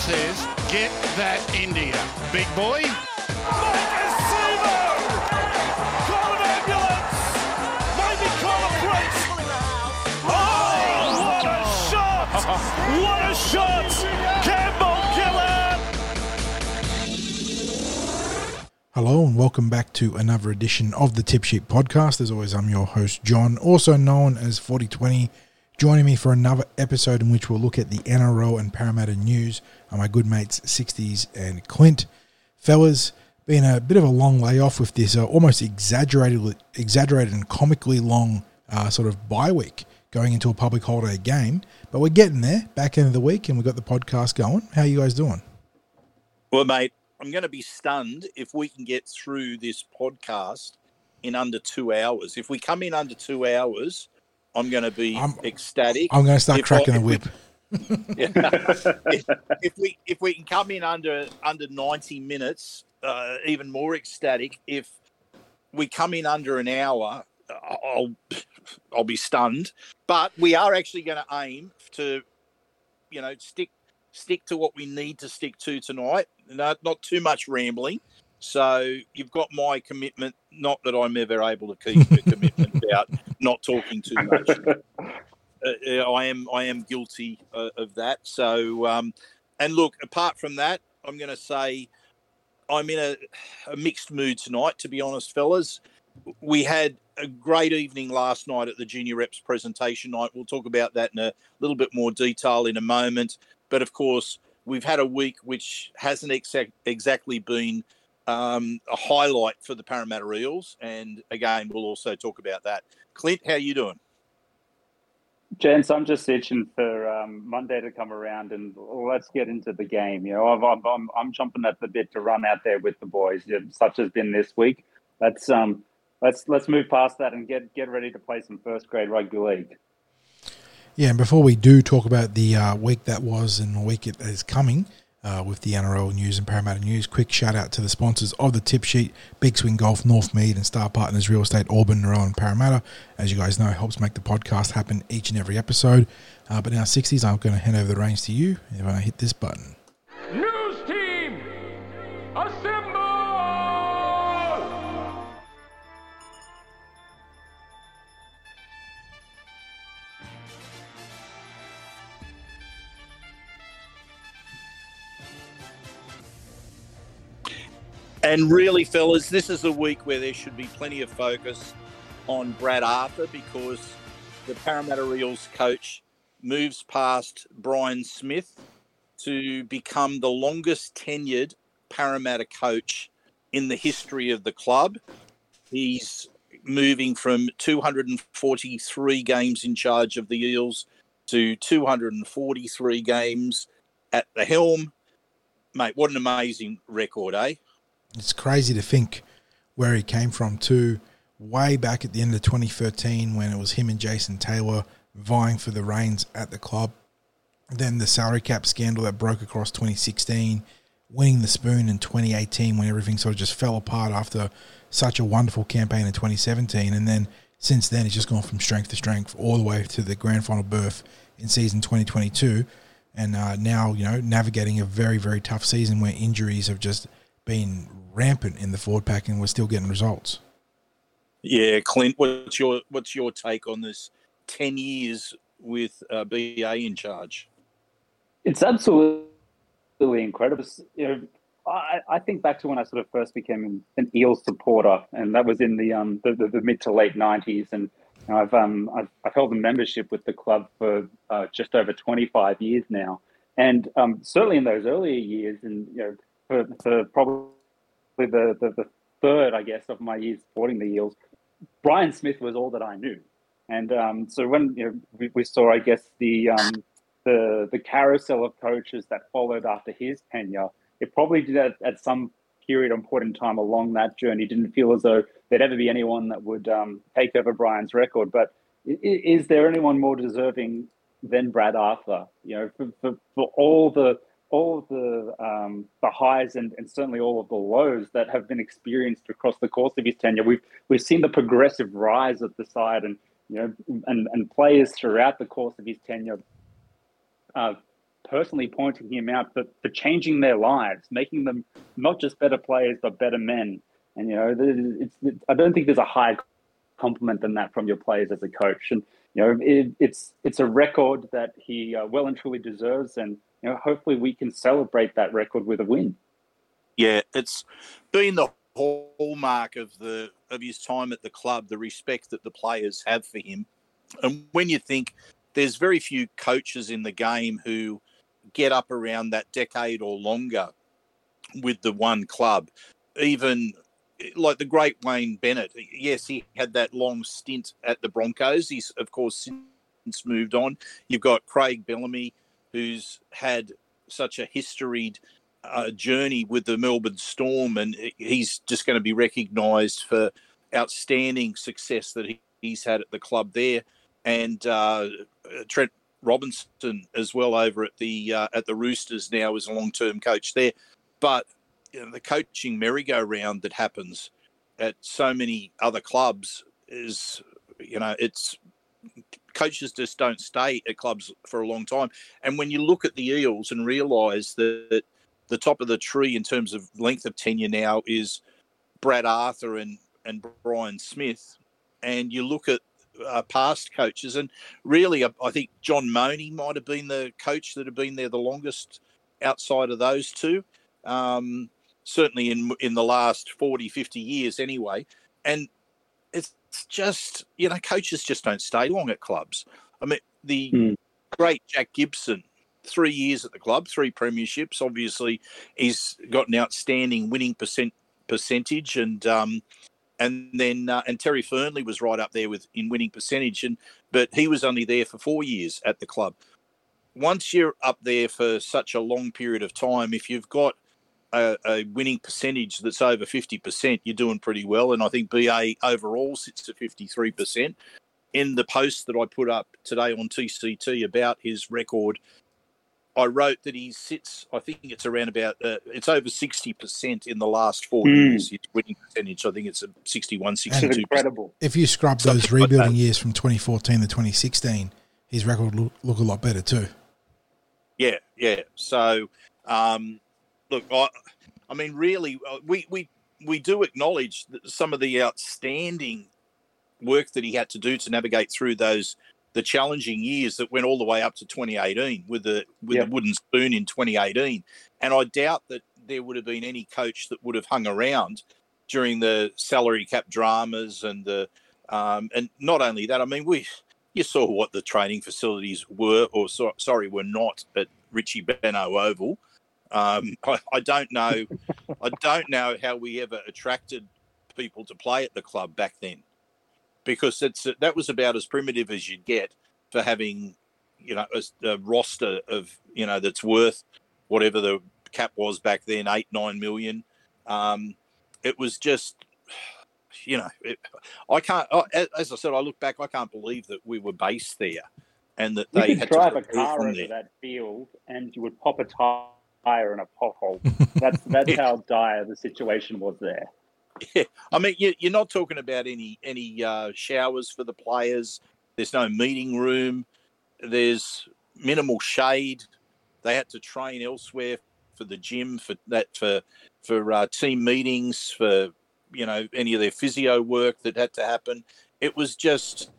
says, get that India. Big boy. What a shot! What a shot! Campbell Gillard! Hello and welcome back to another edition of the Tip Sheet Podcast. As always, I'm your host, John, also known as Forty20. Joining me for another episode in which we'll look at the NRL and Parramatta news are my good mates Sixties and Clint. Fellas, been a bit of a long layoff with this uh, almost exaggerated, exaggerated and comically long uh, sort of bye week going into a public holiday game, but we're getting there. Back end of the week, and we've got the podcast going. How are you guys doing? Well, mate, I'm going to be stunned if we can get through this podcast in under two hours. If we come in under two hours, I'm going to be I'm- ecstatic. I'm going to start If I- cracking the whip. if, if we if we can come in under under 90 minutes, uh, even more ecstatic. If we come in under an hour, I'll I'll be stunned. But we are actually going to aim to, you know, stick stick to what we need to stick to tonight. Not not too much rambling. So you've got my commitment. Not that I'm ever able to keep the commitment about not talking too much uh, I am I am guilty uh, of that. So, um, and look, apart from that, I'm going to say I'm in a, a mixed mood tonight. To be honest, fellas, we had a great evening last night at the Junior Reps presentation night. We'll talk about that in a little bit more detail in a moment. But of course, we've had a week which hasn't exact, exactly been um, a highlight for the Parramatta Eels, and again, we'll also talk about that. Clint, how you doing? Gents, I'm just itching for um, Monday to come around and let's get into the game. You know, I've, I'm, I'm, I'm jumping at the bit to run out there with the boys, you know, such has been this week. Let's um, let's let's move past that and get get ready to play some first grade rugby league. Yeah, and before we do talk about the uh, week that was and the week that is coming uh, with the NRL news and Parramatta news, quick shout out to the sponsors of the tip sheet Big Swing Golf, Northmead, and Star Partners Real Estate, Auburn, Narelle, and Parramatta. As you guys know, helps make the podcast happen each and every episode. Uh, but now, Sixties, I'm going to hand over the reins to you if I hit this button. And really, fellas, this is a week where there should be plenty of focus on Brad Arthur because the Parramatta Eels coach moves past Brian Smith to become the longest tenured Parramatta coach in the history of the club. He's moving from 243 games in charge of the Eels to 243 games at the helm. Mate, what an amazing record, eh? It's crazy to think where he came from to way back at the end of 2013 when it was him and Jason Taylor vying for the reins at the club. Then the salary cap scandal that broke across 2016, winning the spoon in 2018 when everything sort of just fell apart after such a wonderful campaign in 2017. And then since then, it's just gone from strength to strength all the way to the grand final berth in season 2022. And uh, now, you know, navigating a very, very tough season where injuries have just been rampant in the forward pack and we're still getting results. Yeah, Clint, what's your what's your take on this? Ten years with uh, BA in charge. It's absolutely incredible. You know, I, I think back to when I sort of first became an, an Eels supporter, and that was in the um the, the, the mid to late nineties. And you know, I've um I've, I've held a membership with the club for uh, just over twenty five years now, and um certainly in those earlier years, and you know for, for probably the, the the third I guess of my years supporting the Eels, Brian Smith was all that I knew. And um, so when you know, we, we saw, I guess the um, the the carousel of coaches that followed after his tenure, it probably did at, at some period or point in time along that journey didn't feel as though there'd ever be anyone that would um, take over Brian's record. But i- i- is there anyone more deserving than Brad Arthur? You know, for, for, for all the all of the um, the highs and, and certainly all of the lows that have been experienced across the course of his tenure. We've we've seen the progressive rise of the side, and you know, and and players throughout the course of his tenure uh, personally pointing him out for, for changing their lives, making them not just better players but better men. And you know, it's, it's I don't think there's a higher compliment than that from your players as a coach. And you know, it, it's it's a record that he uh, well and truly deserves. And you know, hopefully we can celebrate that record with a win. Yeah, it's been the hallmark of the of his time at the club, the respect that the players have for him. And when you think there's very few coaches in the game who get up around that decade or longer with the one club, even like the great Wayne Bennett. Yes, he had that long stint at the Broncos. He's of course since moved on. You've got Craig Bellamy, who's had such a historied uh, journey with the Melbourne Storm, and he's just going to be recognised for outstanding success that he, he's had at the club there. And uh, Trent Robinson as well over at the uh, at the Roosters now as a long term coach there. But you know, the coaching merry-go-round that happens at so many other clubs is, you know, it's coaches just don't stay at clubs for a long time. And when you look at the Eels and realise that the top of the tree in terms of length of tenure now is Brad Arthur and and Brian Smith, and you look at uh, past coaches, and really, I, I think John Monie might have been the coach that had been there the longest outside of those two. Um, certainly in in the last 40 50 years anyway and it's just you know coaches just don't stay long at clubs i mean the mm. great jack gibson three years at the club three premierships obviously he's got an outstanding winning percent percentage and um and then uh, and Terry Fearnley was right up there with in winning percentage and but he was only there for 4 years at the club once you're up there for such a long period of time if you've got a, a, winning percentage that's over 50%, you're doing pretty well. And I think BA overall sits at 53%. In the post that I put up today on TCT about his record, I wrote that he sits, I think it's around about, uh, it's over 60% in the last four mm. years. His winning percentage, I think it's a 61, 62 Incredible. If you scrub those rebuilding years from 2014 to 2016, his record look, look a lot better too. Yeah, yeah. So, um, look, I, I mean, really, uh, we we we do acknowledge some of the outstanding work that he had to do to navigate through those the challenging years that went all the way up to 2018 with the with yep. the wooden spoon in 2018 and i doubt that there would have been any coach that would have hung around during the salary cap dramas and the um, and not only that i mean we you saw what the training facilities were or so, sorry were not at richie benaud oval um, I, I, don't know. I don't know how we ever attracted people to play at the club back then, because it's that was about as primitive as you'd get for having, you know, a, a roster of you know that's worth whatever the cap was back then, eight nine million. Um, it was just, you know, it, I can't. As I said, I look back, I can't believe that we were based there, and that you they had drive a car over that field, and you would pop a tire tire in a pothole. That's that's how dire the situation was there. Yeah, I mean, you, are not talking about any any uh, showers for the players. There's no meeting room. There's minimal shade. They had to train elsewhere for the gym, for that, for for uh, team meetings, for you know any of their physio work that had to happen. It was just,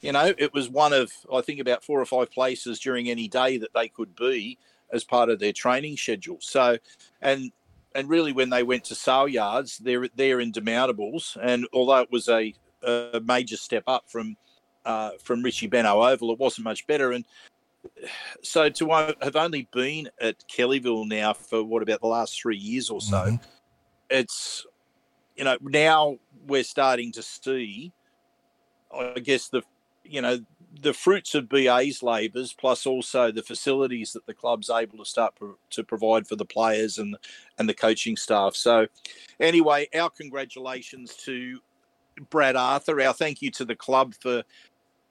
you know, it was one of I think about four or five places during any day that they could be as part of their training schedule. So, and and really when they went to sale yards, they're they're in demountables, and although it was a, a major step up from uh, from Richie Benaud Oval, it wasn't much better. And so to have only been at Kellyville now for what about the last three years or so, mm-hmm. it's you know now we're starting to see, I guess the you know the fruits of BA's labours, plus also the facilities that the club's able to start pro- to provide for the players and and the coaching staff. So, anyway, our congratulations to Brad Arthur. Our thank you to the club for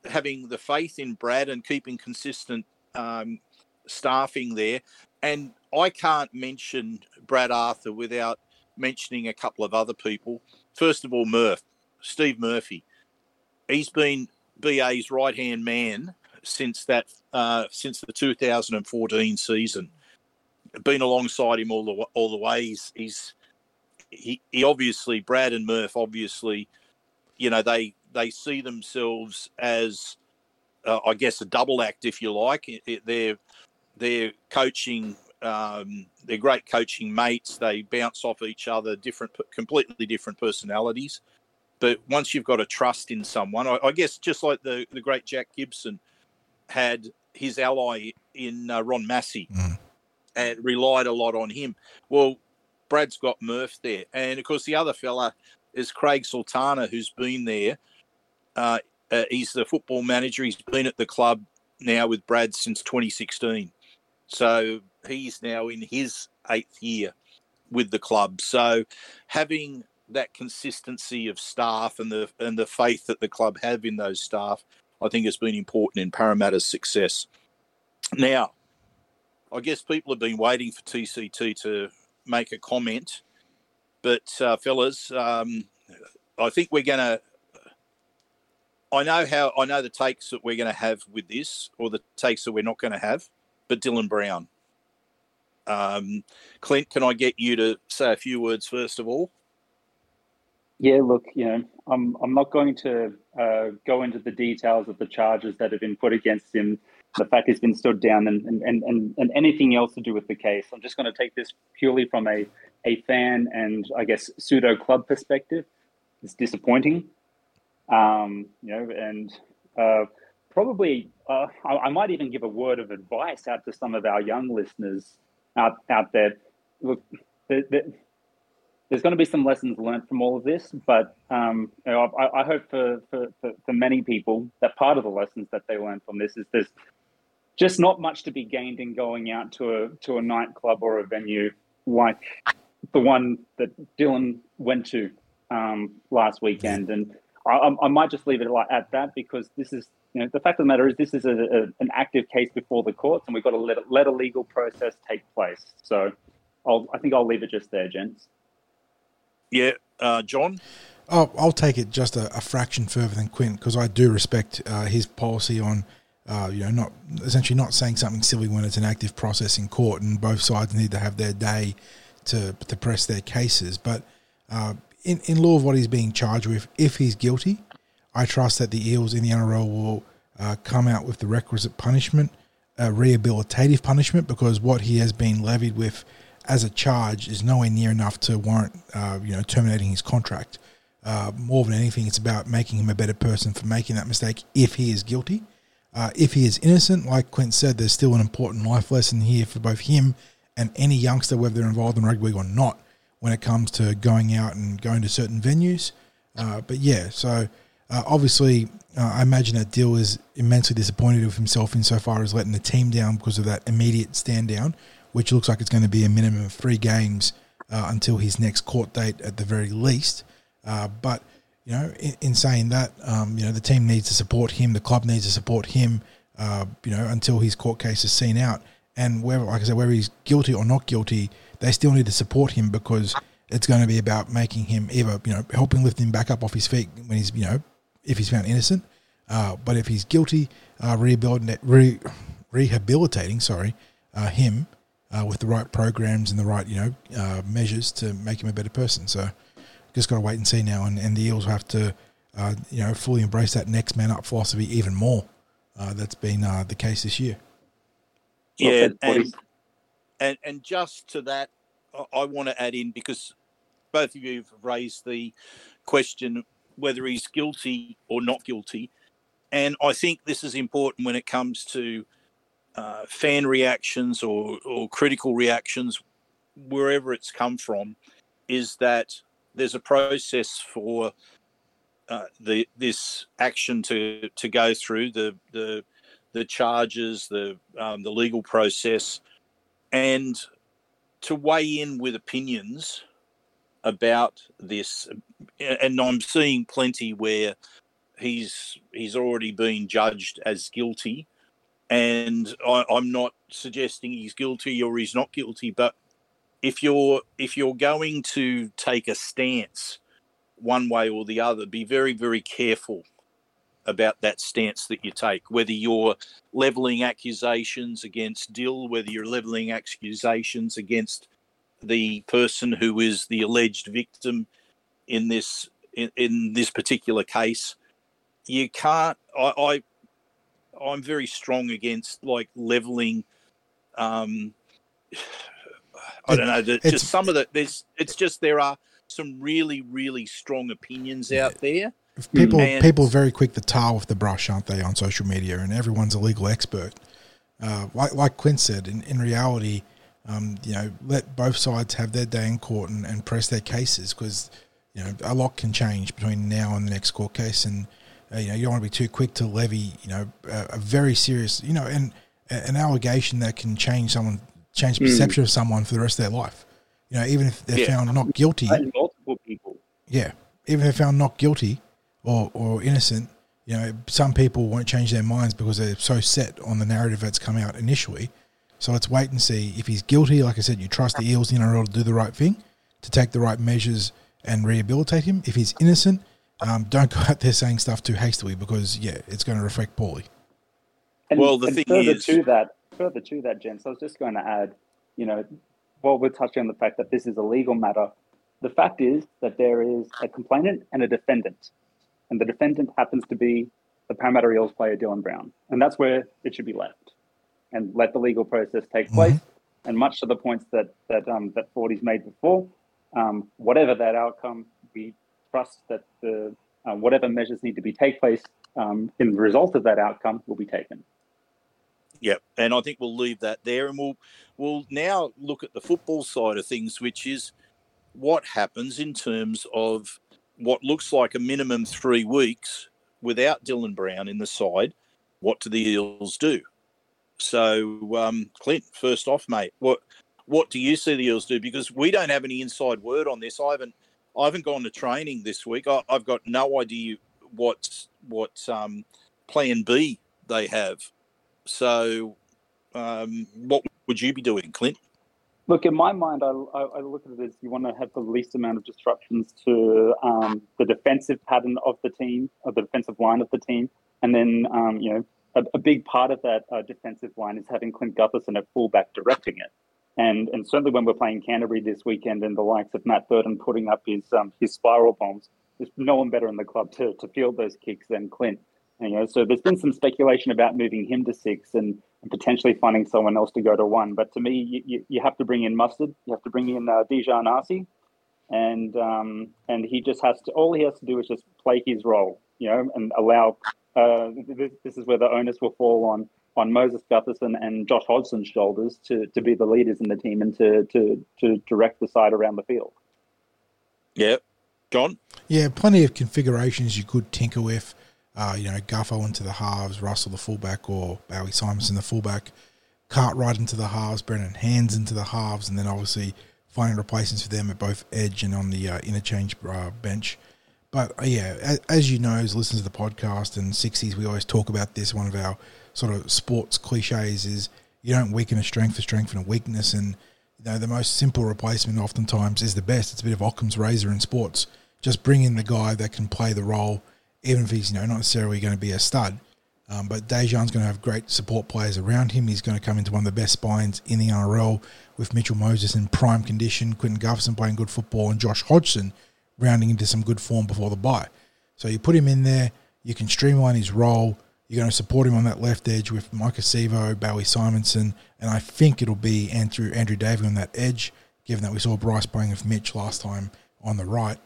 having the faith in Brad and keeping consistent um, staffing there. And I can't mention Brad Arthur without mentioning a couple of other people. First of all, Murph, Steve Murphy. He's been BA's right hand man since that uh, since the 2014 season. Been alongside him all the all the way. He's, he's he, he obviously Brad and Murph obviously, you know they they see themselves as uh, I guess a double act if you like. They're they're coaching. Um, they're great coaching mates. They bounce off each other, different, completely different personalities. But once you've got a trust in someone, I, I guess just like the, the great Jack Gibson had his ally in uh, Ron Massey mm. and relied a lot on him. Well, Brad's got Murph there. And of course, the other fella is Craig Sultana, who's been there. Uh, uh, he's the football manager. He's been at the club now with Brad since 2016. So he's now in his eighth year with the club. So having that consistency of staff and the and the faith that the club have in those staff, I think has been important in Parramatta's success. Now, I guess people have been waiting for TCT to make a comment, but uh, fellas, um, I think we're going to. I know how I know the takes that we're going to have with this, or the takes that we're not going to have. But Dylan Brown, um, Clint, can I get you to say a few words first of all? Yeah, look, you know, I'm I'm not going to uh, go into the details of the charges that have been put against him, the fact he's been stood down, and and, and, and anything else to do with the case. I'm just going to take this purely from a a fan and I guess pseudo club perspective. It's disappointing, um, you know, and uh, probably uh, I, I, might even give a word of advice out to some of our young listeners out out there. Look, the, the, there's going to be some lessons learned from all of this, but um, you know, I, I, hope for, for, for, many people that part of the lessons that they learn from this is there's just not much to be gained in going out to a to a nightclub or a venue like the one that Dylan went to um, last weekend, and I, I, might just leave it at that because this is you know the fact of the matter is this is a, a, an active case before the courts, and we've got to let let a legal process take place. So I'll, I think I'll leave it just there, gents. Yeah, uh, John. Oh, I'll take it just a, a fraction further than Quint because I do respect uh, his policy on, uh, you know, not essentially not saying something silly when it's an active process in court, and both sides need to have their day to to press their cases. But uh, in in law of what he's being charged with, if he's guilty, I trust that the Eels in the NRL will uh, come out with the requisite punishment, rehabilitative punishment, because what he has been levied with as a charge is nowhere near enough to warrant, uh, you know, terminating his contract. Uh, more than anything, it's about making him a better person for making that mistake if he is guilty. Uh, if he is innocent, like Quint said, there's still an important life lesson here for both him and any youngster, whether they're involved in rugby or not, when it comes to going out and going to certain venues. Uh, but yeah, so uh, obviously, uh, I imagine that Dill is immensely disappointed with himself insofar as letting the team down because of that immediate stand down, which looks like it's going to be a minimum of three games uh, until his next court date at the very least. Uh, but you know, in, in saying that, um, you know, the team needs to support him, the club needs to support him, uh, you know, until his court case is seen out. And whether, like I said, whether he's guilty or not guilty, they still need to support him because it's going to be about making him either, you know, helping lift him back up off his feet when he's, you know, if he's found innocent. Uh, but if he's guilty, uh, rehabilitating, re- rehabilitating, sorry, uh, him uh, with the right programs and the right you know uh, measures to make him a better person. So just got to wait and see now, and, and the Eels have to uh, you know fully embrace that next man up philosophy even more. Uh, that's been uh, the case this year. Yeah, and, and and just to that, I want to add in because both of you have raised the question whether he's guilty or not guilty, and I think this is important when it comes to uh, fan reactions or, or critical reactions, wherever it's come from, is that there's a process for uh, the this action to to go through the the the charges, the um, the legal process, and to weigh in with opinions about this. And I'm seeing plenty where he's he's already been judged as guilty and I, I'm not suggesting he's guilty or he's not guilty, but if you're if you're going to take a stance one way or the other, be very very careful about that stance that you take, whether you're levelling accusations against Dill, whether you're levelling accusations against the person who is the alleged victim in this in, in this particular case. You can't. I, I I'm very strong against like leveling. Um, I don't know. Just some of the there's. It's just there are some really really strong opinions out there. People and, people very quick to tar with the brush, aren't they, on social media? And everyone's a legal expert. Uh, like like Quinn said, in in reality, um, you know, let both sides have their day in court and, and press their cases because you know a lot can change between now and the next court case, and uh, you know you don't want to be too quick to levy you know a, a very serious you know and an allegation that can change someone change the hmm. perception mm. of someone for the rest of their life. You know, even if they're yeah. found not guilty, multiple people. Yeah, even if they're found not guilty or or innocent, you know, some people won't change their minds because they're so set on the narrative that's come out initially. So let's wait and see if he's guilty. Like I said, you trust the Eels in order to do the right thing, to take the right measures and rehabilitate him. If he's innocent, um, don't go out there saying stuff too hastily because yeah, it's going to reflect poorly. And, well, the thing further is, to that, further to that, gents, I was just going to add, you know, while we're touching on the fact that this is a legal matter, the fact is that there is a complainant and a defendant, and the defendant happens to be the Parramatta Eels player Dylan Brown, and that's where it should be left and let the legal process take mm-hmm. place. And much to the points that that um, that Forty's made before, um, whatever that outcome, we trust that the uh, whatever measures need to be take place um, in the result of that outcome will be taken. Yep, and I think we'll leave that there, and we'll we'll now look at the football side of things, which is what happens in terms of what looks like a minimum three weeks without Dylan Brown in the side. What do the Eels do? So, um, Clint, first off, mate, what what do you see the Eels do? Because we don't have any inside word on this. I haven't I haven't gone to training this week. I, have got no idea what what um, Plan B they have. So, um, what would you be doing, Clint? Look, in my mind, I, I, look at it as you want to have the least amount of disruptions to um, the defensive pattern of the team, of the defensive line of the team, and then um, you know a, a big part of that uh, defensive line is having Clint Gutherson at fullback directing it. And and certainly when we're playing Canterbury this weekend and the likes of Matt Burton putting up his um, his spiral bombs, there's no one better in the club to, to field those kicks than Clint. And, you know, so there's been some speculation about moving him to six and, and potentially finding someone else to go to one. But to me, you, you, you have to bring in Mustard. You have to bring in uh, Dijon. And um, and he just has to. All he has to do is just play his role, you know, and allow uh, this, this, is where the onus will fall on on Moses Gutherson and Josh Hodgson's shoulders to, to be the leaders in the team and to, to, to direct the side around the field. Yeah. John? Yeah, plenty of configurations you could tinker with. Uh, you know, Gutho into the halves, Russell the fullback, or Bowie Simonsson the fullback, Cartwright into the halves, Brendan Hands into the halves, and then obviously finding replacements for them at both edge and on the uh, interchange uh, bench. But uh, yeah, as, as, you know, as listeners to the podcast and Sixties, we always talk about this. One of our sort of sports cliches is you don't weaken a strength for strength and a weakness. And, you know, the most simple replacement oftentimes is the best. It's a bit of Occam's razor in sports. Just bring in the guy that can play the role, even if he's, you know, not necessarily going to be a stud. Um, but Daejarn's going to have great support players around him. He's going to come into one of the best spines in the NRL with Mitchell Moses in prime condition, Clinton Gutherson playing good football, and Josh Hodgson – rounding into some good form before the bye. So you put him in there, you can streamline his role. You're going to support him on that left edge with Maika Sivo, Bowie Simonsson, and I think it'll be Andrew Andrew Davey on that edge, given that we saw Bryce playing with Mitch last time on the right.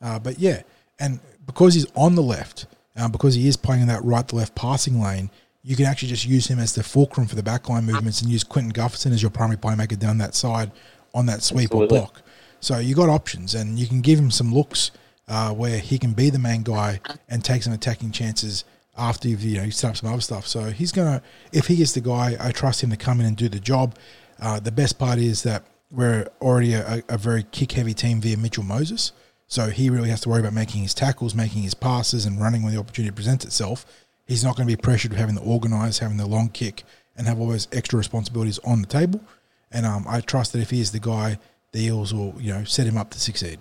Uh, but yeah, and because he's on the left, um, because he is playing in that right to left passing lane, you can actually just use him as the fulcrum for the backline movements and use Clinton Gutherson as your primary playmaker down that side on that sweep Absolutely. or block. So you got options, and you can give him some looks uh, where he can be the main guy and take some attacking chances after you've you know set up some other stuff. So he's gonna, if he is the guy, I trust him to come in and do the job. Uh, the best part is that we're already a, a very kick heavy team via Mitchell Moses, so he really has to worry about making his tackles, making his passes, and running when the opportunity presents itself. He's not going to be pressured with having to organise, having the long kick, and have all those extra responsibilities on the table. And um, I trust that if he is the guy the Eels will, you know, set him up to succeed.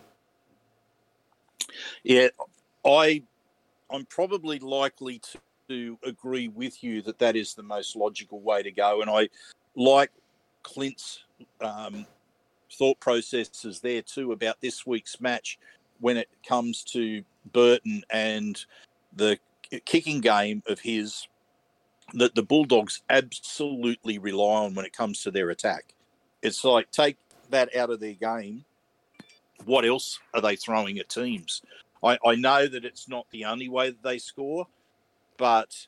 Yeah, I I'm probably likely to, agree with you that that is the most logical way to go. And I like Clint's um, thought processes there too about this week's match when it comes to Burton and the kicking game of his that the Bulldogs absolutely rely on when it comes to their attack. It's like take that out of their game. What else are they throwing at teams? I, I know that it's not the only way that they score, but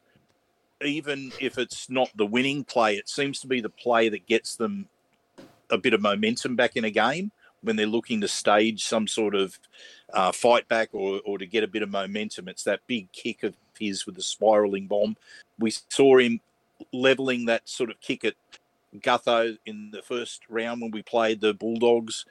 even if it's not the winning play, it seems to be the play that gets them a bit of momentum back in a game when they're looking to stage some sort of uh, fight back or, or to get a bit of momentum. It's that big kick of his with the spiraling bomb. We saw him leveling that sort of kick at Gutho in the first round when we played the Bulldogs.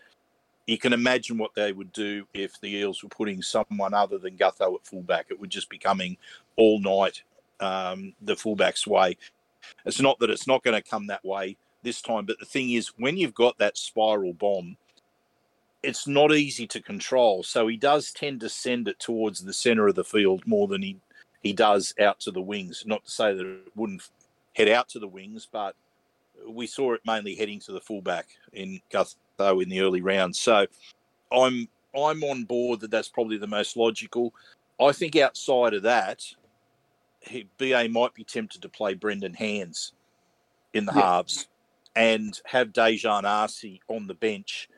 You can imagine what they would do if the Eels were putting someone other than Gutho at fullback. It would just be coming all night um, the fullback's way. It's not that it's not going to come that way this time, but the thing is, when you've got that spiral bomb, it's not easy to control. So he does tend to send it towards the center of the field more than he he does out to the wings. Not to say that it wouldn't head out to the wings, but we saw it mainly heading to the fullback in Gutho in the early rounds. So I'm I'm on board that that's probably the most logical. I think outside of that, he, BA might be tempted to play Brendan Hands in the yeah. halves and have Daejarn Asi on the bench.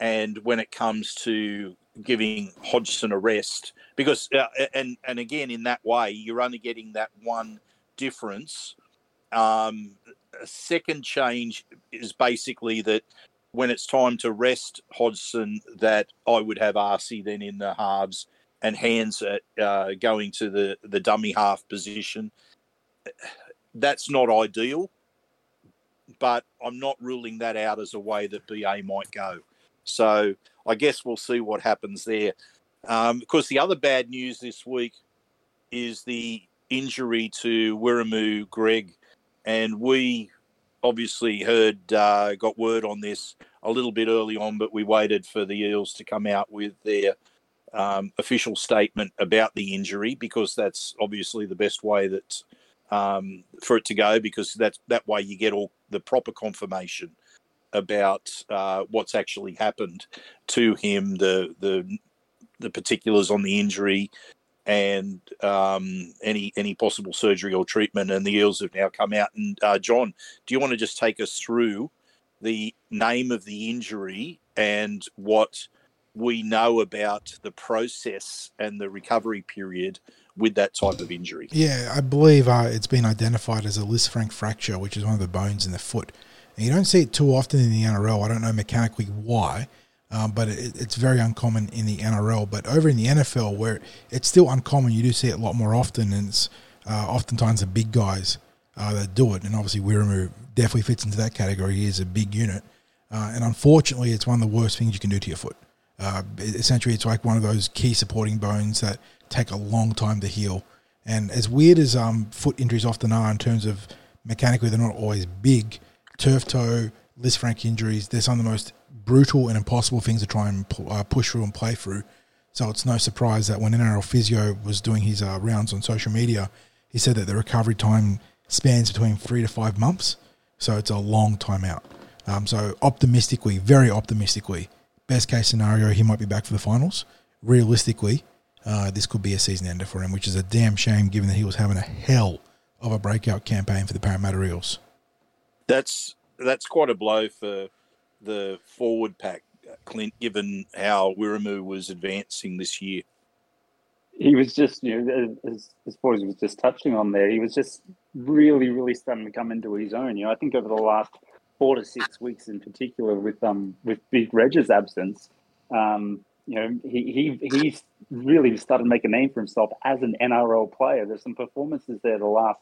And when it comes to giving Hodgson a rest, because uh, and and again in that way you're only getting that one difference. Um, a second change is basically that when it's time to rest Hodgson, that I would have Asi then in the halves and hands at, uh, going to the, the dummy half position. That's not ideal, but I'm not ruling that out as a way that BA might go. So I guess we'll see what happens there. Um, of course, the other bad news this week is the injury to Wiremu Greig. and we obviously heard uh, got word on this a little bit early on, but we waited for the Eels to come out with their um, official statement about the injury because that's obviously the best way that um, for it to go because that that way you get all the proper confirmation about uh, what's actually happened to him, the the the particulars on the injury, and um, any any possible surgery or treatment. And the Eels have now come out. And uh, John, do you want to just take us through the name of the injury and what we know about the process and the recovery period with that type of injury. Yeah, I believe uh, it's been identified as a Lisfranc fracture, which is one of the bones in the foot. And you don't see it too often in the NRL. I don't know mechanically why, um, but it, it's very uncommon in the NRL. But over in the NFL, where it's still uncommon, you do see it a lot more often, and it's uh, oftentimes the big guys uh, that do it. And obviously, Wiremu definitely fits into that category. He is a big unit. Uh, and unfortunately, it's one of the worst things you can do to your foot. Uh, essentially, it's like one of those key supporting bones that take a long time to heal. And as weird as um, foot injuries often are in terms of mechanically, they're not always big. Turf toe, Lisfranc injuries, they're some of the most brutal and impossible things to try and uh, push through and play through. So it's no surprise that when NRL Physio was doing his uh, rounds on social media, he said that the recovery time spans between three to five months. So it's a long time out. Um, so optimistically, very optimistically, best case scenario, he might be back for the finals. Realistically, uh, this could be a season ender for him, which is a damn shame given that he was having a hell of a breakout campaign for the Parramatta Eels. That's that's quite a blow for the forward pack, Clint, given how Wiremu was advancing this year. He was just, you know, as, as Boys was just touching on there, he was just really, really starting to come into his own. You know, I think over the last four to six weeks in particular with um with Big Reg's absence, um, you know, he he he's really started to make a name for himself as an NRL player. There's some performances there the last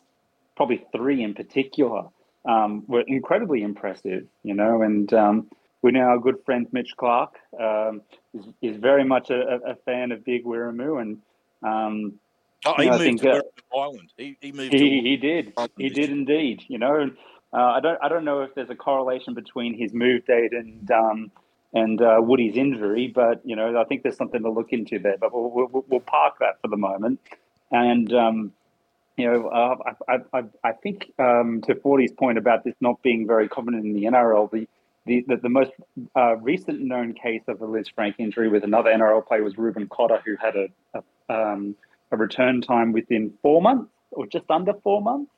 probably three in particular um, were incredibly impressive, you know, and um, we know our good friend Mitch Clark um, is, is very much a, a fan of Big Wiremu and um, Oh, he moved think, to uh, Island. He, he moved. He, he did. He did indeed. You know, uh, I don't I don't know if there's a correlation between his move date and um, and uh, Woody's injury, but you know I think there's something to look into there. But we'll, we'll, we'll park that for the moment. And um, you know, uh, I, I, I think um, to Forty's point about this not being very common in the NRL, the the, the, the most uh, recent known case of a Liz Lisfranc injury with another NRL player was Reuben Cotter, who had a, a, um, a return time within four months or just under four months.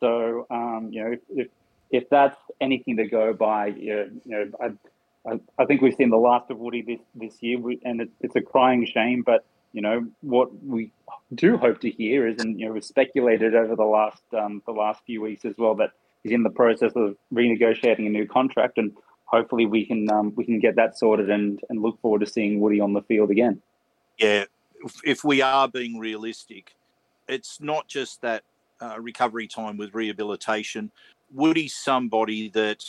So, um, you know, if, if, if that's anything to go by, you know, I, I, I, think we've seen the last of Woody this, this year, and it, it's a crying shame. But, you know, what we do hope to hear is, and, you know, we've speculated over the last, um, the last few weeks as well, that he's in the process of renegotiating a new contract, and hopefully we can um, we can get that sorted and and look forward to seeing Woody on the field again. Yeah, if we are being realistic, it's not just that uh, recovery time with rehabilitation. Woody's somebody that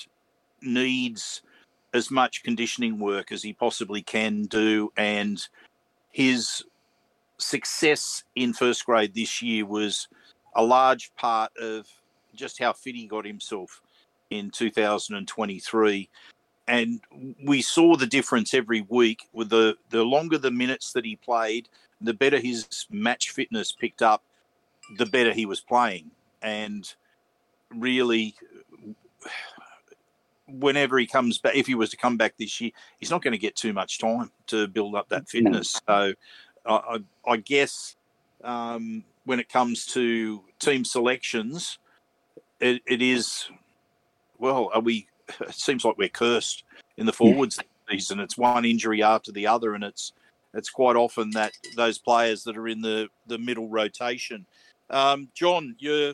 needs as much conditioning work as he possibly can do, and his success in first grade this year was a large part of just how fit he got himself in 2023 and we saw the difference every week. With the the longer the minutes that he played the better his match fitness picked up the better he was playing. And really whenever he comes back if he was to come back this year he's not going to get too much time to build up that fitness. So i, I guess um, when it comes to team selections it, it is well are we it seems like we're cursed in the forwards season. It's one injury after the other and it's it's quite often that those players that are in the the middle rotation. Um, john your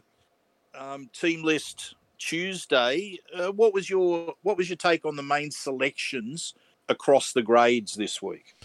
um, team list tuesday uh, what was your what was your take on the main selections across the grades this week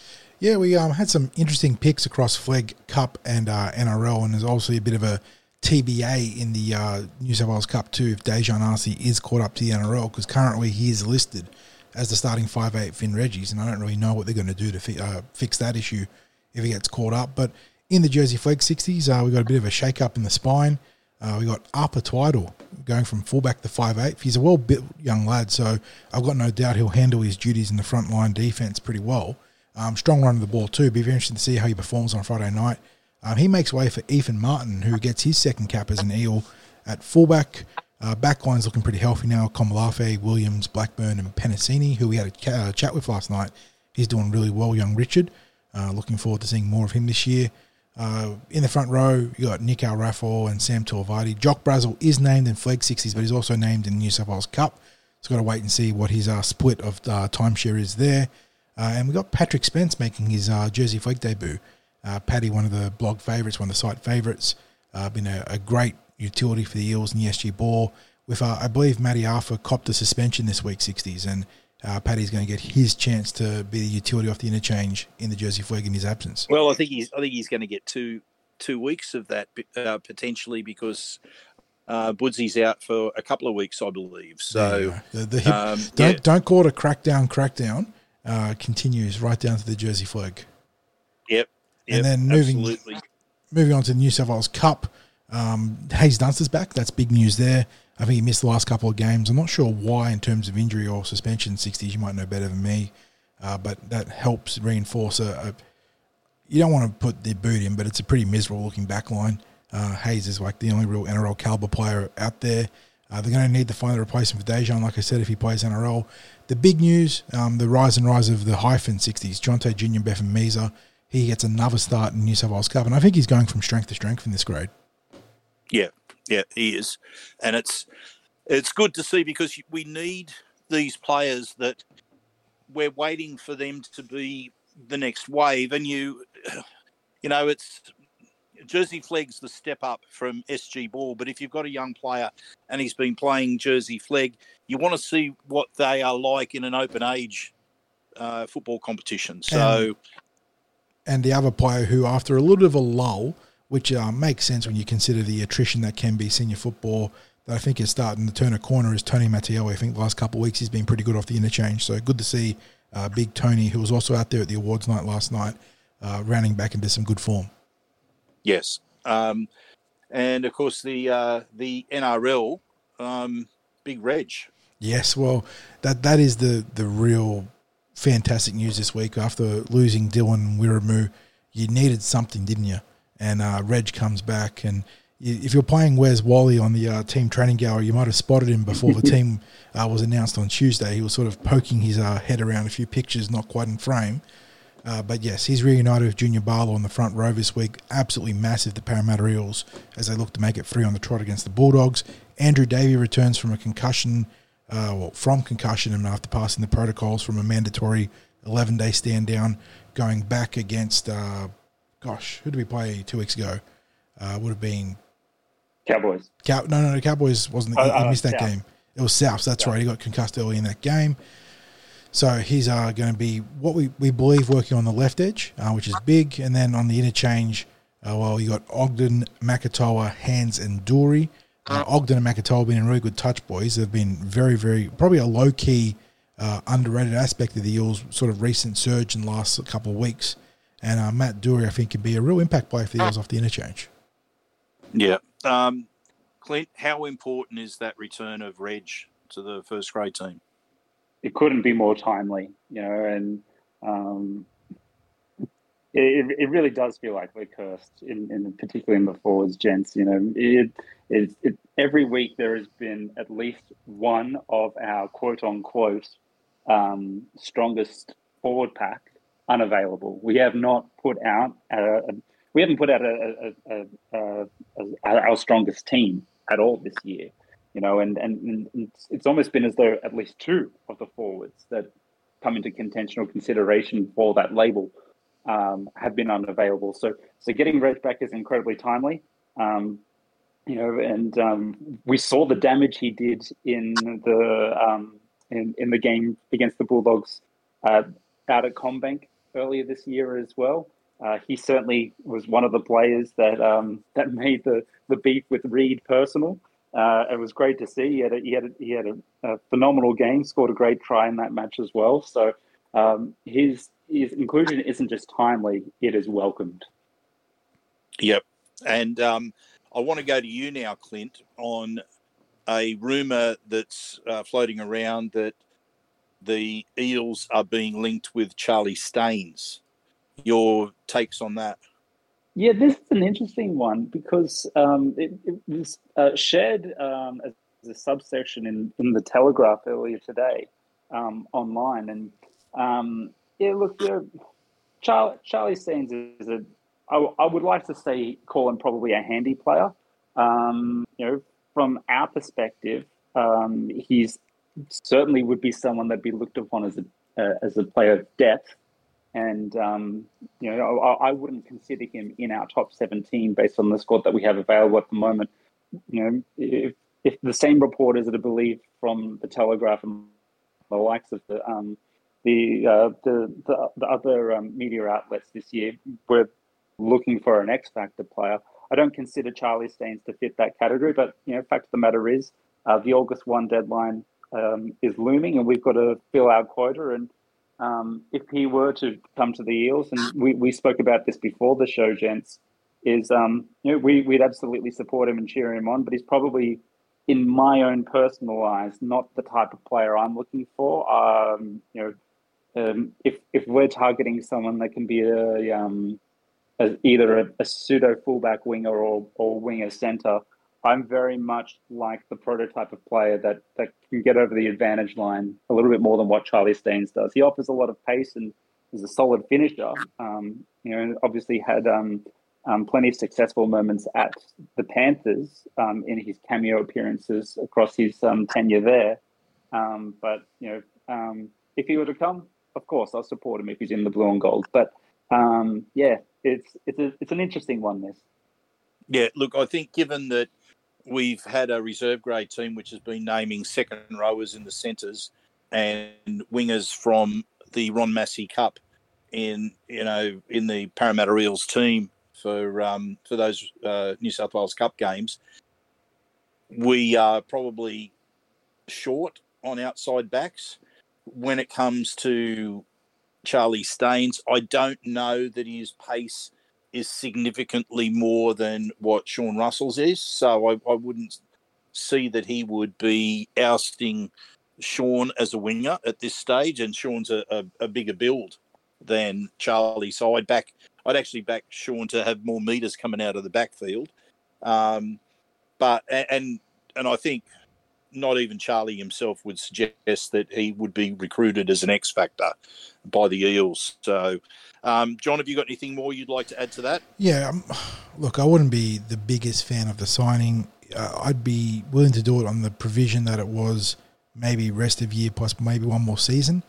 yeah we um, had some interesting picks across Flegg cup and uh, nrl and there's obviously a bit of a TBA in the uh, New South Wales Cup too if Daejarn Asi is caught up to the NRL because currently he is listed as the starting five eight Finn Reggie's, and I don't really know what they're going to do to fi- uh, fix that issue if he gets caught up. But in the Jersey Flegg Sixties, uh, we got a bit of a shake up in the spine. Uh, we got Apa Twiddle going from fullback to five eight. He's a well built young lad, so I've got no doubt he'll handle his duties in the front line defence pretty well. Um, strong run of the ball too. Be very interesting to see how he performs on Friday night. Um, he makes way for Ethan Martin, who gets his second cap as an Eel at fullback. Uh, backline's looking pretty healthy now. Komalafe, Williams, Blackburn, and Penisini, who we had a uh, chat with last night. He's doing really well, young Richard. Uh, looking forward to seeing more of him this year. Uh, in the front row, you got Nick Alraffo and Sam Torvati. Jock Brazel is named in Flegg Sixties, but he's also named in the New South Wales Cup. So got to wait and see what his uh, split of uh, timeshare is there. And we got Patrick Spence making his Jersey Flegg debut. Uh, Paddy, one of the blog favourites, one of the site favourites, uh, been a, a, great utility for the Eels in the SG ball. With uh, I believe Matty Arthur copped a suspension this week, Sixties, and uh, Paddy's going to get his chance to be the utility off the interchange in the Jersey Flegg in his absence. Well, I think he's I think he's going to get two two weeks of that uh, potentially because uh, Boodsy's out for a couple of weeks, I believe. So the, the hip, um, don't yeah. don't call it a crackdown. Crackdown uh, continues right down to the Jersey Flegg. Yep, and then moving absolutely. moving on to the New South Wales Cup, um, Haze Dunster's back. That's big news there. I think he missed the last couple of games. I'm not sure why in terms of injury or suspension. Sixties, you might know better than me, uh, but that helps reinforce a, a, You don't want to put the boot in, but it's a pretty miserable looking back line. Uh, Haze is like the only real NRL caliber player out there. Uh, they're going to need to find a replacement for Daejarn, like I said, if he plays NRL. The big news, um, the rise and rise of the hyphen Sixties, Jonte Jr. Bevan Meza he gets another start in New South Wales Cup, and I think he's going from strength to strength in this grade. Yeah, yeah, he is, and it's it's good to see because we need these players that we're waiting for them to be the next wave, and you, you know, it's Jersey Flegg's the step up from SG Ball, but if you've got a young player and he's been playing Jersey Flegg, you want to see what they are like in an open age uh, football competition. So and the other player who, after a little bit of a lull, which uh, makes sense when you consider the attrition that can be senior football, that I think is starting to turn a corner is Tony Mattielli. I think the last couple of weeks he's been pretty good off the interchange. So good to see uh, Big Tony, who was also out there at the awards night last night, uh, rounding back into some good form. Yes, um, and of course the uh, the NRL um, Big Reg. Yes, well that that is the the real fantastic news this week after losing Dylan Wiremu. You needed something, didn't you? and uh, Reg comes back. And you, if you're playing Where's Wally on the uh, team training gallery, you might have spotted him before the team uh, was announced on Tuesday. He was sort of poking his uh, head around a few pictures, not quite in frame. Uh, but yes, he's reunited with Junior Paulo on the front row this week. Absolutely massive, the Parramatta Eels, as they look to make it three on the trot against the Bulldogs. Andrew Davey returns from a concussion, uh, well, from concussion and after passing the protocols from a mandatory 11 day stand down, going back against, uh, gosh, who did we play two weeks ago? Uh, would have been Cowboys. Cow- no, no, no, Cowboys wasn't. Oh, he, he uh, missed that South. game. It was South. That's right. He got concussed early in that game. So he's uh, going to be what we, we believe working on the left edge, uh, which is big, and then on the interchange, uh, well, you got Ogden, Makatoa, Hands, and Doorey. Uh, Ogden and Makatoa have been really good touch boys. They've been very, very probably a low key, uh, underrated aspect of the Eels' sort of recent surge in the last couple of weeks. And uh, Matt Doorey, I think, can be a real impact player for the Eels off the interchange. Yeah. Um, Clint, how important is that return of Reg to the first grade team? It couldn't be more timely, you know, and um, it, it really does feel like we're cursed, in, in particularly in the forwards, gents. You know, it, it, it every week there has been at least one of our quote unquote um, strongest forward pack unavailable. We have not put out a, a we haven't put out a, a, a, our strongest team at all this year you know, and, and, and it's, almost been as though at least two of the forwards that come into contention or consideration for that label um, have been unavailable. So, so getting Reg back is incredibly timely. Um, you know, and um, we saw the damage he did in the um, in, in the game against the Bulldogs uh, out at CommBank earlier this year as well. Uh, he certainly was one of the players that um, that made the, the beef with Reed personal. Uh, it was great to see. He had a, he had a, he had a, a, phenomenal game. Scored a great try in that match as well. So um, his his inclusion isn't just timely; it is welcomed. Yep. And um, I want to go to you now, Clint, on a rumor that's uh, floating around that the Eels are being linked with Charlie Staines. Your takes on that? Yeah, this is an interesting one because um, it, it, was uh, shared um, as a subsection in, in the Telegraph earlier today um, online. And um, yeah, look, Charlie, Charlie Staines is a, I, I would like to say, call him probably a handy player. Um, you know, from our perspective, um, he's certainly would be someone that'd be looked upon as a uh, as a player of depth and um, you know I, I, wouldn't consider him in our top 17 based on the squad that we have available at the moment. You know, if, if the same reporters that are believed from the Telegraph and the likes of the um, the, uh, the, the the other um, media outlets this year were looking for an X factor player. I don't consider Charlie Staines to fit that category, but you know, fact of the matter is, uh, the August one deadline um, is looming, and we've got to fill our quota and um, if he were to come to the Eels, and we, we spoke about this before the show, gents, is um, you know we we'd absolutely support him and cheer him on, but he's probably, in my own personal eyes, not the type of player I'm looking for. Um, you know, um, if if we're targeting someone that can be a, um, a either a, a pseudo fullback winger or or winger center, I'm very much like the prototype of player that, that can get over the advantage line a little bit more than what Charlie Staines does. He offers a lot of pace and is a solid finisher. Um, you know, obviously had um, um, plenty of successful moments at the Panthers um, in his cameo appearances across his um, tenure there. Um, but you know, if he were to come, of course, I'll support him if he's in the blue and gold. But yeah, it's it's a, it's an interesting one. This. Yeah, look, I think given that we've had a reserve grade team which has been naming second rowers in the centres and wingers from the Ron Massey Cup in you know in the Parramatta Eels team for um, for those uh, New South Wales Cup games. We are probably short on outside backs when it comes to Charlie Staines. I don't know that his pace is significantly more than what Sean Russell's is. So I, I wouldn't see that he would be ousting Sean as a winger at this stage. And Sean's a, a, a bigger build than Charlie. So I'd back I'd actually back Sean to have more meters coming out of the backfield. Um, but and and I think not even Charlie himself would suggest that he would be recruited as an X factor by the Eels. So, um, John, have you got anything more you'd like to add to that? Yeah, um, look, I wouldn't be the biggest fan of the signing. Uh, I'd be willing to do it on the provision that it was maybe rest of year plus maybe one more season,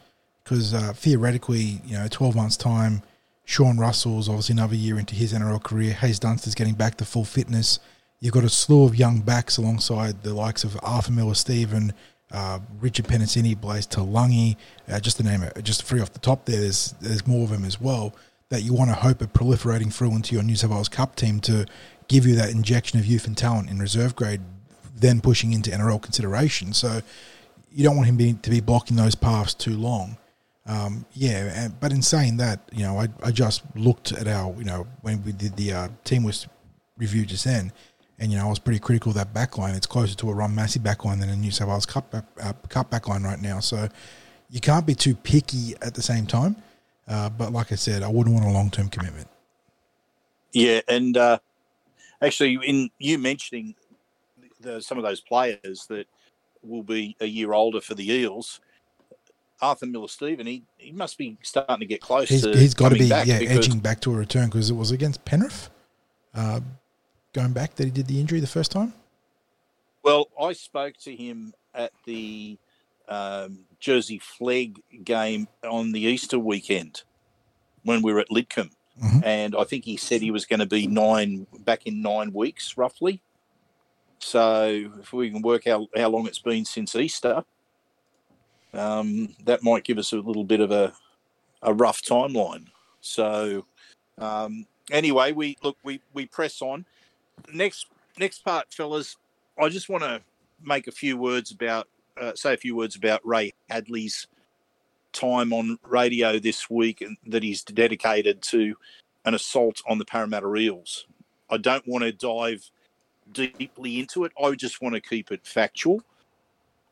because uh, theoretically, you know, twelve months time, Sean Russell's obviously another year into his NRL career. Haze Dunster's getting back to full fitness. You've got a slew of young backs alongside the likes of Arthur Miller Stephen, uh, Richard Penisini, Blaize Talagi, uh, just to name it, just free off the top there, there's, there's more of them as well that you want to hope are proliferating through into your New South Wales Cup team to give you that injection of youth and talent in reserve grade, then pushing into NRL consideration. So you don't want him be, to be blocking those paths too long. Um, yeah, and, but in saying that, you know, I, I just looked at our, you know, when we did the uh, team was review just then, and you know I was pretty critical of that backline. It's closer to a Ron Massey backline than a New South Wales Cup uh, Cup backline right now. So you can't be too picky at the same time. Uh, but like I said, I wouldn't want a long term commitment. Yeah, and uh, actually, in you mentioning the, some of those players that will be a year older for the Eels. Arthur Miller Stephen, he, he must be starting to get close. He's, to he's got to be yeah edging back to a return because it was against Penrith. Uh, going back that he did the injury the first time? Well, I spoke to him at the um, Jersey Flegg game on the Easter weekend when we were at Lidcombe. Mhm. And I think he said he was going to be nine back in nine weeks, roughly. So if we can work out how long it's been since Easter, um, that might give us a little bit of a, a rough timeline. So um, anyway, we look we we press on. Next next part, fellas. I just want to make a few words about uh, say a few words about Ray Hadley's time on radio this week that he's dedicated to an assault on the Parramatta Eels. I don't want to dive deeply into it. I just want to keep it factual.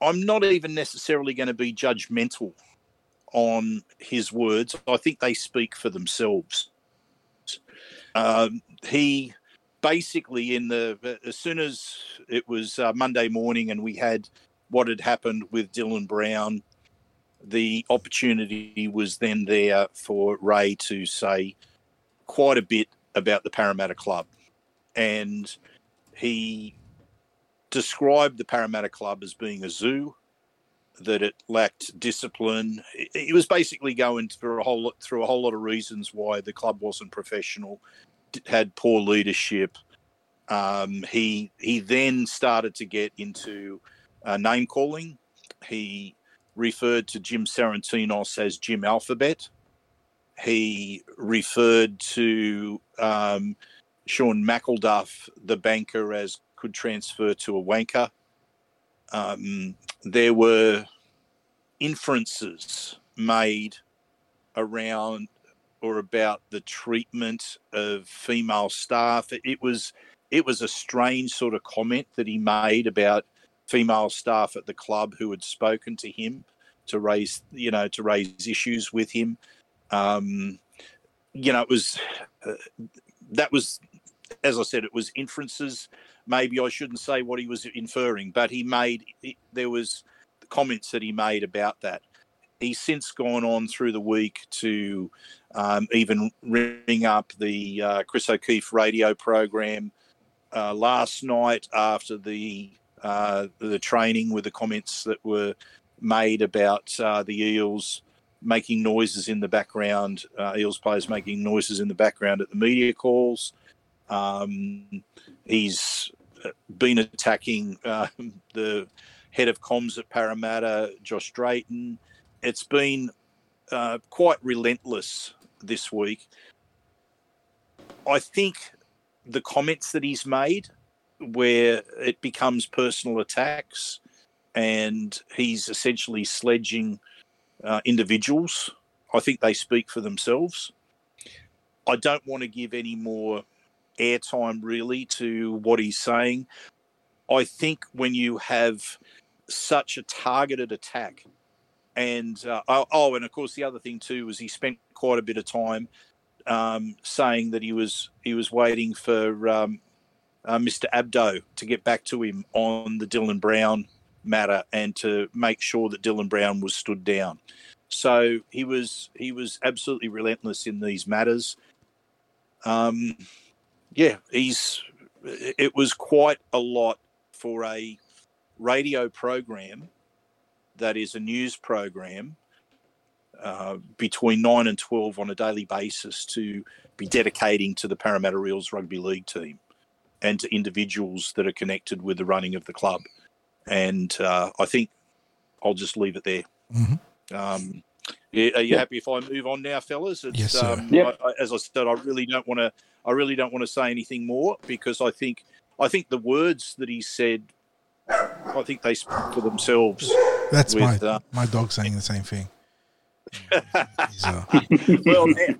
I'm not even necessarily going to be judgmental on his words. I think they speak for themselves. Um, he basically, in the as soon as it was uh, Monday morning and we had what had happened with Dylan Brown, the opportunity was then there for Ray to say quite a bit about the Parramatta Club. And he described the Parramatta Club as being a zoo, that it lacked discipline. It was basically going through a whole lot, through a whole lot of reasons why the club wasn't professional, had poor leadership. Um, he he then started to get into uh, name calling. He referred to Jim Sarantinos as Jim Alphabet. He referred to um, Sean McElduff, the banker, as could transfer to a wanker. Um, there were inferences made around or about the treatment of female staff. It, was it was a strange sort of comment that he made about female staff at the club who had spoken to him to raise you know to raise issues with him. Um, you know, it was uh, that was as I said, it was inferences. Maybe I shouldn't say what he was inferring, but he made there was comments that he made about that. He's since gone on through the week to um, even ring up the uh, Chris O'Keefe radio program uh, last night after the uh, the training with the comments that were made about uh, the Eels making noises in the background, uh, Eels players making noises in the background at the media calls. Um, he's been attacking uh, the head of comms at Parramatta, Josh Drayton. It's been uh, quite relentless this week. I think the comments that he's made, where it becomes personal attacks, and he's essentially sledging uh, individuals, I think they speak for themselves. I don't want to give any more airtime really to what he's saying. I think when you have such a targeted attack, and uh, oh, oh, and of course the other thing too was he spent quite a bit of time um, saying that he was he was waiting for um, uh, Mr. Abdo to get back to him on the Dylan Brown matter and to make sure that Dylan Brown was stood down. So he was he was absolutely relentless in these matters. Um, yeah, he's it was quite a lot for a radio program that is a news program uh, between 9 and 12 on a daily basis to be dedicating to the Parramatta Eels rugby league team and to individuals that are connected with the running of the club. And uh, I think I'll just leave it there. Mm-hmm. Um, are you happy if I move on now, fellas? It's, yes, sir. Um, Yep. I, I- as I said, I really don't want to. I really don't want to say anything more because I think I think the words that he said, I think they speak for themselves. That's with, my uh, my dog saying the same thing. He's, uh, well, now,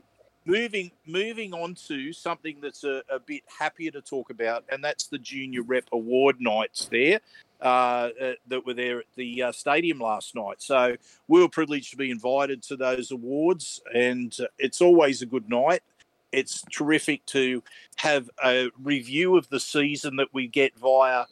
moving moving on to something that's a, a bit happier to talk about, and that's the Junior Rep Award nights there uh, uh, that were there at the uh, stadium last night. So we were privileged to be invited to those awards, and uh, it's always a good night. It's terrific to have a review of the season that we get via.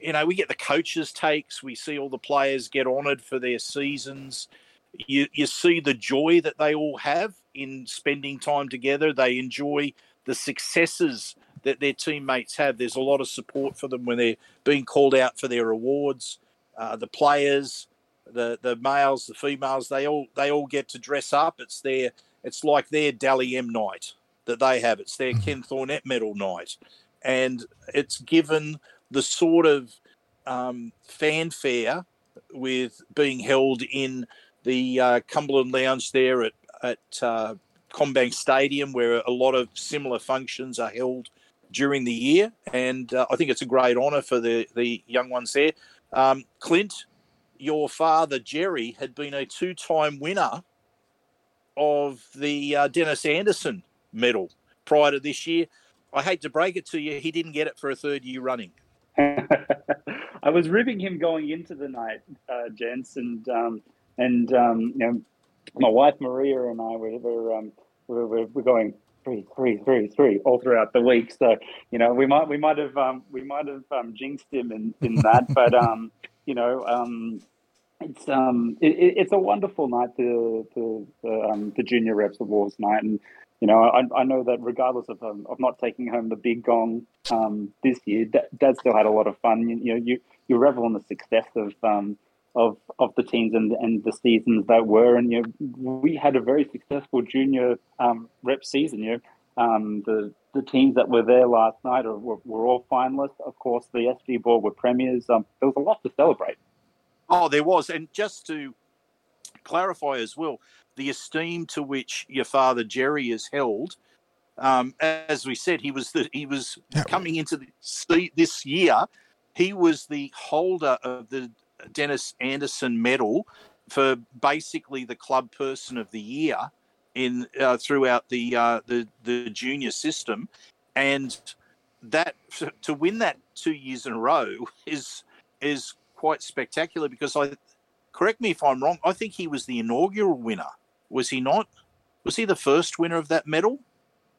You know, we get the coaches' takes. We see all the players get honoured for their seasons you you see the joy that they all have in spending time together. They enjoy the successes that their teammates have. There's a lot of support for them when they're being called out for their awards. Uh, the players, the the males, the females, they all they all get to dress up. It's their it's like their Dally M night that they have. It's their Ken Thornett medal night, and it's given the sort of um, fanfare with being held in the uh, Cumberland Lounge there at at uh, CommBank Stadium, where a lot of similar functions are held during the year, and uh, I think it's a great honour for the the young ones there. Um, Clint, your father Jerry had been a two time winner of the uh, Dennis Anderson Medal prior to this year. I hate to break it to you, he didn't get it for a third year running. I was ribbing him going into the night, uh, gents, and um, and um, you know, my wife Maria and I were were, um, were, were, were going three, three, three, three all throughout the week. So you know, we might we might have um, we might have um, jinxed him in, in that, but um, you know, um, it's um, it, it- it's a wonderful night to to the, um, the Junior Reps Awards night, and you know, I, I know that regardless of um, of not taking home the big gong um, this year, Dad, Dad still had a lot of fun. You, you know, you you revel in the success of um, of of the teams and and the seasons that were, and you know, we had a very successful junior um, rep season. You know, um, the the teams that were there last night were, were all finalists. Of course, the SG Ball were premiers. Um, there was a lot to celebrate. Oh, there was, and just to clarify as well, the esteem to which your father Jerry is held. Um, as we said, he was the he was coming into the, this year. He was the holder of the Dennis Anderson Medal for basically the club person of the year in uh, throughout the uh, the the junior system, and that to win that two years in a row is is quite spectacular because I correct me if I'm wrong. I think he was the inaugural winner. Was he not? Was he the first winner of that medal?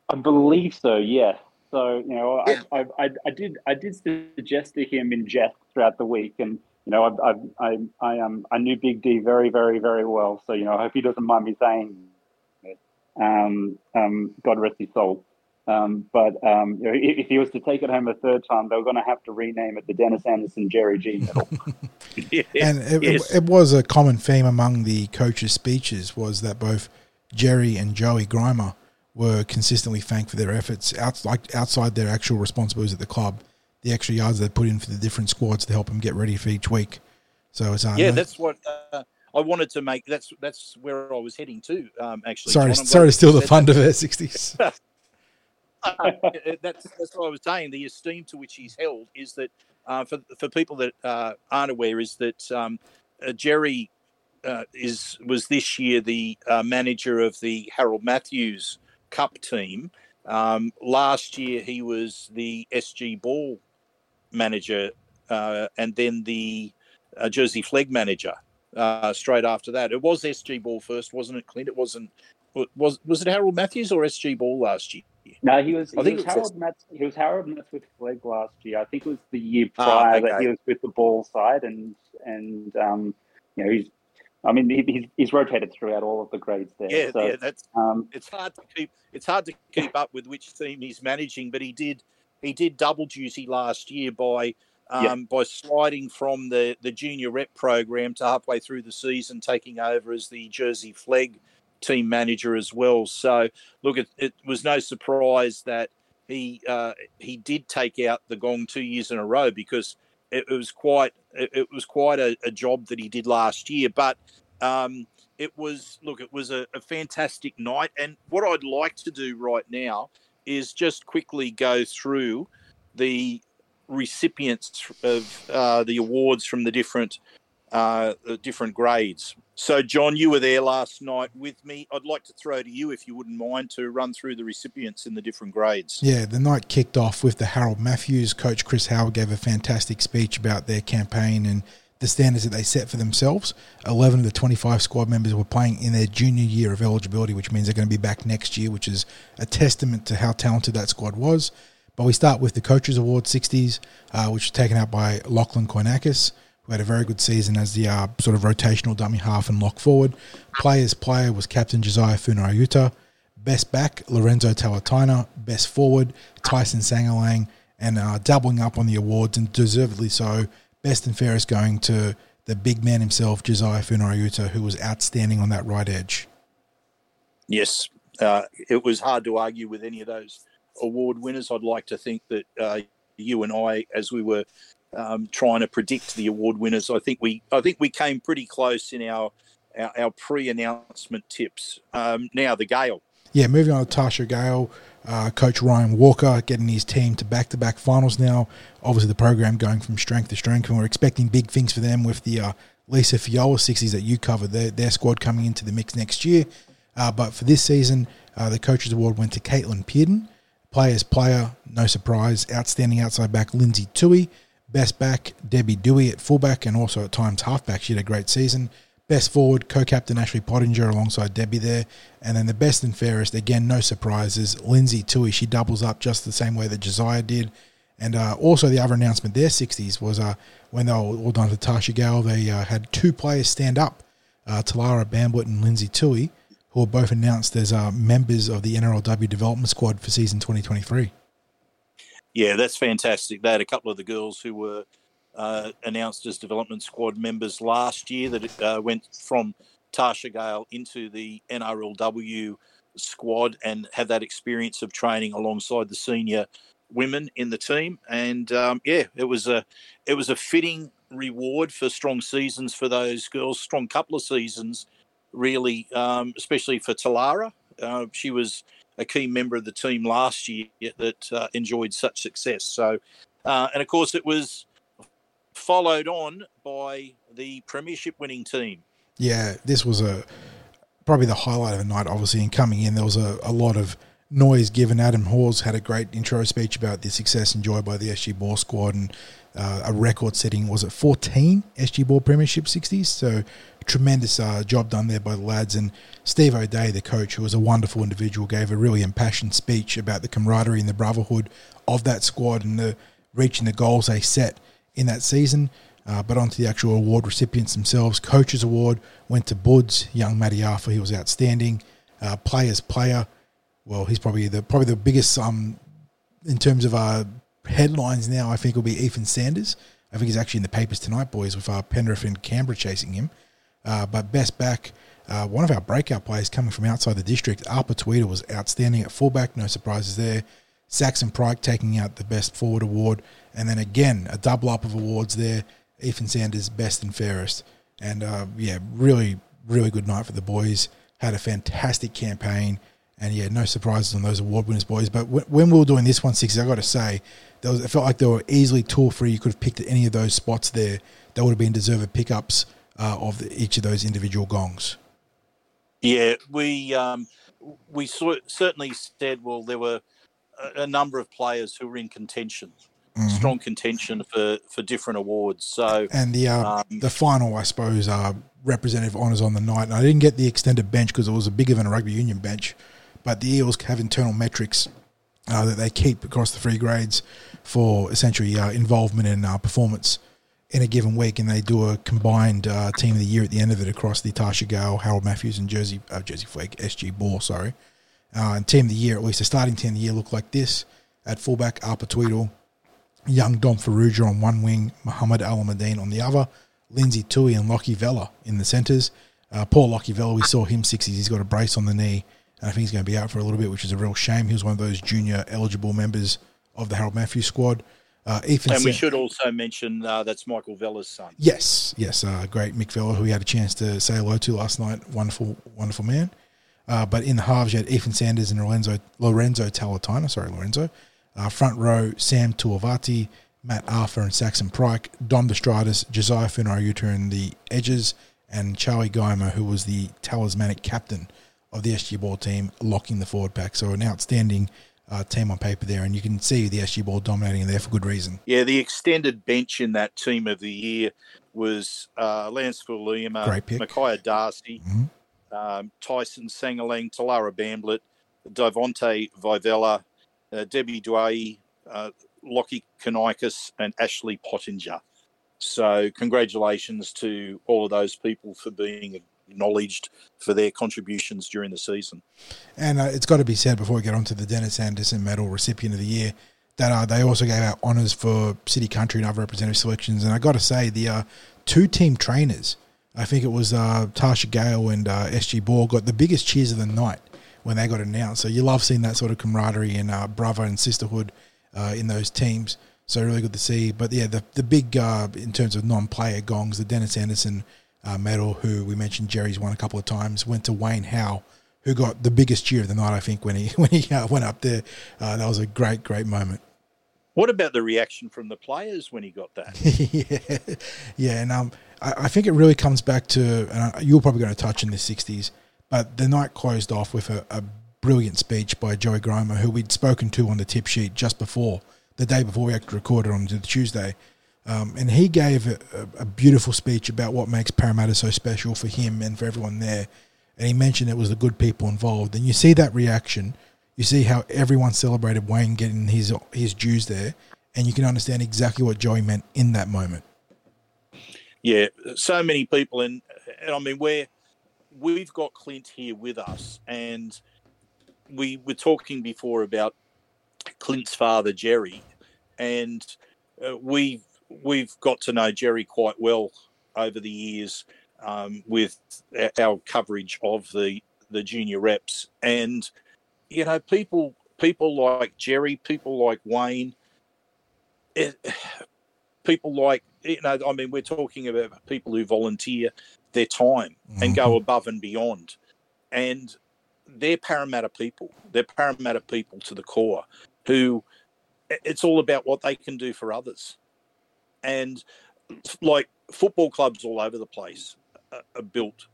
I believe so. Yes. So you know, Yeah. I, I, I, I did I did suggest to him in jest throughout the week, and you know, I I I, I um I knew Big D very very very well. So you know, I hope he doesn't mind me saying, it. um um God rest his soul. Um, but um, you know, if, if he was to take it home a third time, they were going to have to rename it the Dennis Anderson Jerry G medal. Yeah. and it, Yes. it, it was a common theme among the coaches' speeches was that both Jerry and Joey Grima were consistently thanked for their efforts out, like outside their actual responsibilities at the club, the extra yards they put in for the different squads to help them get ready for each week. So it's uh, yeah, no- that's what uh, I wanted to make. That's that's where I was heading to. Um, actually, sorry, John. Sorry glad to steal the said fun of our sixties. That's that's what I was saying. The esteem to which he's held is that uh, for for people that uh, aren't aware is that um, uh, Jerry uh, is was this year the uh, manager of the Harold Matthews Cup team. Um, last year he was the SG Ball manager, and then the Jersey Flegg manager. Straight after that, it was SG Ball first, wasn't it, Clint? It wasn't was was it Harold Matthews or SG Ball last year? No, he was. I he think was Harold Matz. He was Harold Matz with Flegg last year. I think it was the year Ah, prior that okay. he was with the ball side, and and um, you know he's. I mean, he, he's, he's rotated throughout all of the grades there. Yeah, so, yeah, that's um, it's hard to keep it's hard to keep up with which team he's managing, but he did he did double duty last year by um, by sliding from the the junior rep program to halfway through the season, taking over as the Jersey Flegg team manager as well. So look, it, it was no surprise that he uh, he did take out the gong two years in a row because it, it was quite it, it was quite a, a job that he did last year, but. Um, it was look it was a, a fantastic night and what i'd like to do right now is just quickly go through the recipients of uh, the awards from the different uh, the different grades so john you were there last night with me i'd like to throw to you if you wouldn't mind to run through the recipients in the different grades Yeah, the night kicked off with the Harold Matthews. Coach Chris Howard gave a fantastic speech about their campaign and the standards that they set for themselves. 11 of the 25 squad members were playing in their junior year of eligibility, which means they're going to be back next year, which is a testament to how talented that squad was. But we start with the Coaches Award 60s, uh, which was taken out by Lachlan Koinakis, who had a very good season as the uh, sort of rotational dummy half and lock forward. Players player was Captain Josiah Funarayuta. Best back, Lorenzo Tawatina. Best forward, Tyson Sangalang. And uh, doubling up on the awards, and deservedly so, best and fairest going to the big man himself, Josiah Funarayuta, who was outstanding on that right edge. Yes, uh, it was hard to argue with any of those award winners. I'd like to think that uh, you and I, as we were um, trying to predict the award winners, I think we, I think we came pretty close in our our, our pre-announcement tips. Um, now the Gale. Yeah, moving on to Tarsha Gale, uh, Coach Ryan Walker getting his team to back to back finals now. Obviously, the program going from strength to strength, and we're expecting big things for them with the uh, Lisa Fiaola 60s that you covered, their, their squad coming into the mix next year. Uh, but for this season, uh, the Coaches Award went to Caitlin Pearden. Players player, no surprise, outstanding outside back Lindsay Tui. Best back, Debbie Dewey at fullback and also at times halfback. She had a great season. Best forward, co-captain Ashley Pottinger alongside Debbie there. And then the best and fairest, again, no surprises, Lindsay Tui. She doubles up just the same way that Josiah did. And uh, also the other announcement there, 60s, was uh, when they were all done for Tarsha Gale, they uh, had two players stand up, uh, Talara Bamblett and Lindsay Tui, who were both announced as uh, members of the NRLW development squad for season 2023. Yeah, that's fantastic. They had a couple of the girls who were uh, announced as development squad members last year that uh, went from Tarsha Gale into the NRLW squad and had that experience of training alongside the senior women in the team. And um, yeah, it was a it was a fitting reward for strong seasons for those girls, strong couple of seasons, really, um, especially for Talara. Uh, she was a key member of the team last year that uh, enjoyed such success. So, uh, and of course, it was followed on by the premiership winning team. Yeah, this was a probably the highlight of the night. Obviously, in coming in, there was a, a lot of noise given. Adam Hawes had a great intro speech about the success enjoyed by the SG Ball squad and uh, a record-setting was it 14 SG Ball Premiership 60s. So tremendous uh, job done there by the lads and Steve O'Day, the coach, who was a wonderful individual, gave a really impassioned speech about the camaraderie and the brotherhood of that squad and the reaching the goals they set in that season. Uh, but onto the actual award recipients themselves. Coaches Award went to Buds, young Matty. He was outstanding. Uh, players player, well, he's probably the probably the biggest um in terms of uh, headlines now. I think will be Ethan Sanders. I think he's actually in the papers tonight, boys, with uh, Penrith and Canberra chasing him. Uh, but best back, uh, one of our breakout players coming from outside the district, Alpa Tweeder, was outstanding at fullback. No surprises there. Saxon Pryke taking out the best forward award, and then again a double up of awards there. Ethan Sanders, best and fairest, and uh, yeah, really, really good night for the boys. Had a fantastic campaign, and yeah, no surprises on those award winners, boys. But w- when we were doing this one sixty, I got to say, there was, it felt like they were easily tool free. You could have picked at any of those spots there. That would have been deserved pickups uh, of the, each of those individual gongs. Yeah, we um, we saw, certainly said well there were a, number of players who were in contention, strong contention for for different awards. So And the uh, Um, the final, I suppose, uh, representative honours on the night. And I didn't get the extended bench because it was a bigger than a rugby union bench, but the Eels have internal metrics uh, that they keep across the three grades for essentially uh, involvement in uh, performance in a given week, and they do a combined uh, team of the year at the end of it across the Tarsha Gale, Harold Matthews, and Jersey uh, Jersey Flegg, SG Ball. Sorry, uh, and team of the year, at least the starting team of the year, looked like this: at fullback, Arpa Tweedle, young Dom Farrugia on one wing, Muhammad Alamadine on the other, Lindsay Tui and Lockie Vella in the centres. Uh, poor Lockie Vella, we saw him 60s. He's got a brace on the knee, and I think he's going to be out for a little bit, which is a real shame. He was one of those junior eligible members of the Harold Matthews squad. Uh, Ethan And we should also mention uh, that's Michael Vella's son. Yes, yes, uh, great Mick Vella, who we had a chance to say hello to last night. Wonderful, wonderful man. Uh, but in the halves, you had Ethan Sanders and Lorenzo Lorenzo Talatana. Sorry, Lorenzo. Uh, front row, Sam Tuavati, Matt Arthur and Saxon Pryke, Dom Destratus, Josiah Funariuta in the edges, and Charlie Geimer, who was the talismanic captain of the SG Ball team, locking the forward pack. So an outstanding uh, team on paper there, and you can see the SG Ball dominating there for good reason. Yeah, the extended bench in that team of the year was uh, Lance Fulima. Micaiah Darcy, Mhm. um, Tyson Sangalang, Talara Bamblett, Devonte Vivella, uh, Debbie Dway, uh, Lockie Kanikis, and Ashley Pottinger. So, congratulations to all of those people for being acknowledged for their contributions during the season. And uh, it's got to be said before we get on to the Dennis Anderson Medal recipient of the year that uh, they also gave out honours for City Country and other representative selections. And I got to say, the uh, two team trainers, I think it was uh, Tarsha Gale and uh, SG Ball, got the biggest cheers of the night when they got announced. So you love seeing that sort of camaraderie and uh, brother and sisterhood in those teams. So really good to see. But yeah, the the big uh, in terms of non-player gongs, the Dennis Anderson uh, medal, who we mentioned Jerry's won a couple of times, went to Wayne Howe, who got the biggest cheer of the night. I think when he when he uh, went up there, uh, that was a great great moment. What about the reaction from the players when he got that? yeah, yeah, and um, I, I think it really comes back to, and you're probably going to touch in the '60s, but the night closed off with a, a brilliant speech by Joey Grima, who we'd spoken to on the tip sheet just before the day before we actually recorded on the Tuesday, um, and he gave a, a, beautiful speech about what makes Parramatta so special for him and for everyone there, and he mentioned it was the good people involved, and you see that reaction. You see how everyone celebrated Wayne getting his his dues there, and you can understand exactly what Joey meant in that moment. Yeah, so many people, and, and I mean, we're we've got Clint here with us, and we were talking before about Clint's father, Jerry, and uh, we've we've got to know Jerry quite well over the years um, with our- coverage of the the junior reps, and you know, people people like Jerry, people like Wayne. It, people like you know i mean we're talking about people who volunteer their time and go above and beyond. And they're parramatta people. They're parramatta people to the core who it's all about what they can do for others and like football clubs all over the place are- built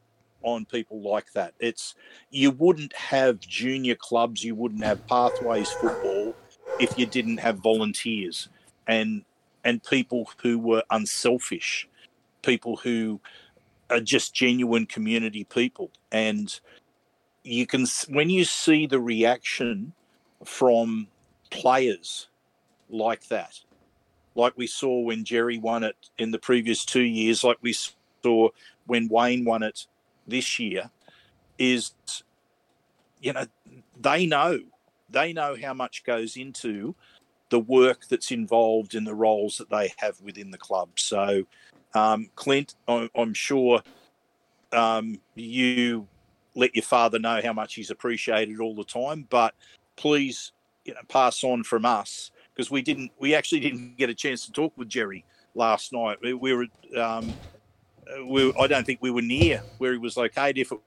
on people like that it's you wouldn't have junior clubs you wouldn't have pathways football if you didn't have volunteers and and people who were unselfish, people who are just genuine community people. And you can, when you see the reaction from players like that, like we saw when Jerry won it in the previous two years, like we saw when Wayne won it this year, is, you know, they know, they know how much goes into the work that's involved in the roles that they have within the club. So, um, Clint, I- I'm sure um, you let your father know how much he's appreciated all the time, but please, you know, pass on from us because we didn't, we actually didn't get a chance to talk with Jerry last night. We, we were, um, we, I don't think we were near where he was located. If it,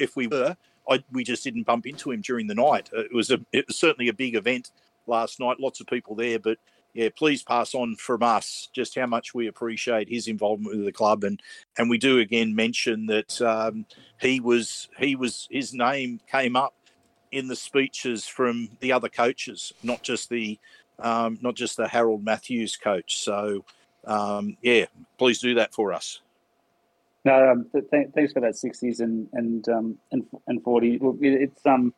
if we were, I, we just didn't bump into him during the night. It was a, it was certainly a big event last night. Lots of people there, but yeah, please pass on from us just how much we appreciate his involvement with the club, and and we do again mention that um, he was he was his name came up in the speeches from the other coaches, not just the um, not just the Harold Matthews coach. So um, yeah, please do that for us. No, um, th- thanks for that sixties and and um, and and forty. Look, it, it's um,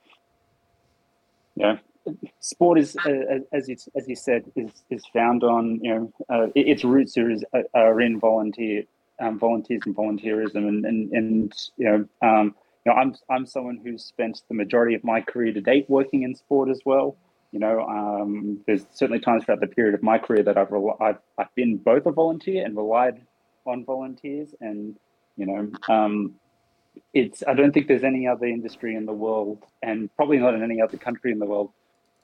yeah, sport is uh, as you as you said is is found on you know uh, its roots are, are in volunteer um, volunteers and volunteerism and and and you know um, you know I'm I'm someone who's spent the majority of my career to date working in sport as well. You know, um, there's certainly times throughout the period of my career that I've, I've I've been both a volunteer and relied on volunteers, and you know, um, it's I don't think there's any other industry in the world, and probably not in any other country in the world,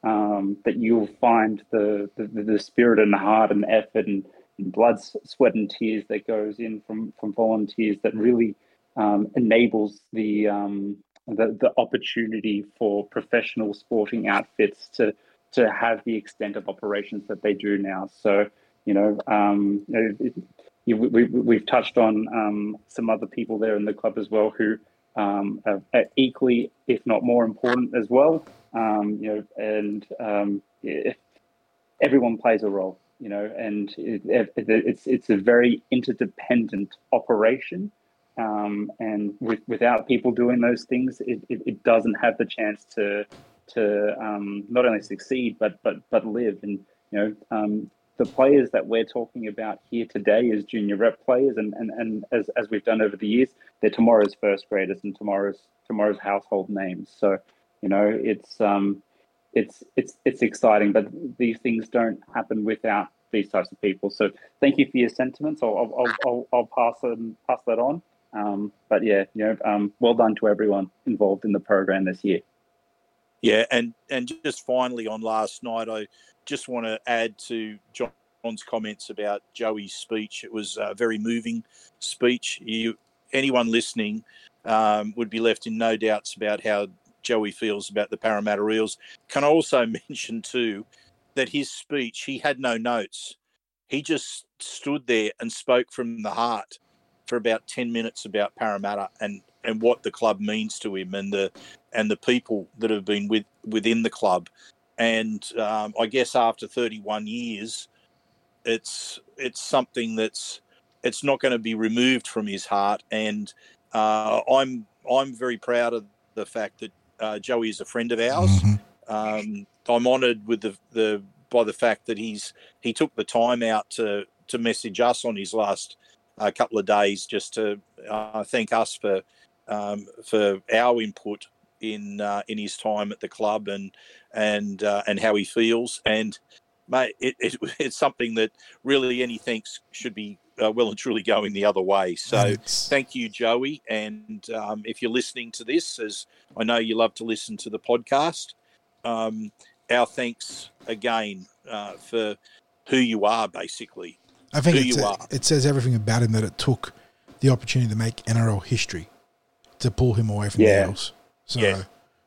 um, that you'll find the, the the spirit and the heart and effort and, and, blood, sweat, and tears that goes in from from volunteers that really um, enables the um, the, the opportunity for professional sporting outfits to to have the extent of operations that they do now. So, you know, um, know we, we, have touched on um, some other people there in the club as well who um, are, are, equally, if not more important as well. Um, you know, and um, everyone plays a role. You know, and it, it, it's it's a very interdependent operation um, and with, without people doing those things, it, it, it doesn't have the chance to to um, not only succeed but but but live. And you know, um, the players that we're talking about here today as junior rep players, and, and, and as, as we've done over the years, they're tomorrow's first graders and tomorrow's tomorrow's household names. So you know, it's um, it's it's it's exciting, but these things don't happen without these types of people. So thank you for your sentiments. I'll I'll, I'll, I'll pass them pass that on. Um, but yeah, you know, um, well done to everyone involved in the program this year. Yeah, and and just finally on last night, I just want to add to John's comments about Joey's speech. It was a very moving speech. You, anyone listening, um, would be left in no doubts about how Joey feels about the Parramatta Eels. Can I also mention too that his speech, he had no notes. He just stood there and spoke from the heart for about 10 minutes about Parramatta and, and what the club means to him and the and the people that have been with within the club. And um, I guess after 31 years, it's it's something that's it's not going to be removed from his heart. And uh, I'm I'm very proud of the fact that uh, Joey is a friend of ours. Mm-hmm. Um, I'm honoured with the the by the fact that he's he took the time out to to message us on his last a couple of days just to uh, thank us for um, for our input in uh, in his time at the club and and uh, and how he feels. And mate it, it, it's something that really any thanks should be uh, well and truly going the other way. So Thanks. thank you joey. And um, if you're listening to this as i know you love to listen to the podcast um, our thanks again uh, for who you are basically I think a, it says everything about him that it took the opportunity to make NRL history to pull him away from yeah. the Eels. So, yeah.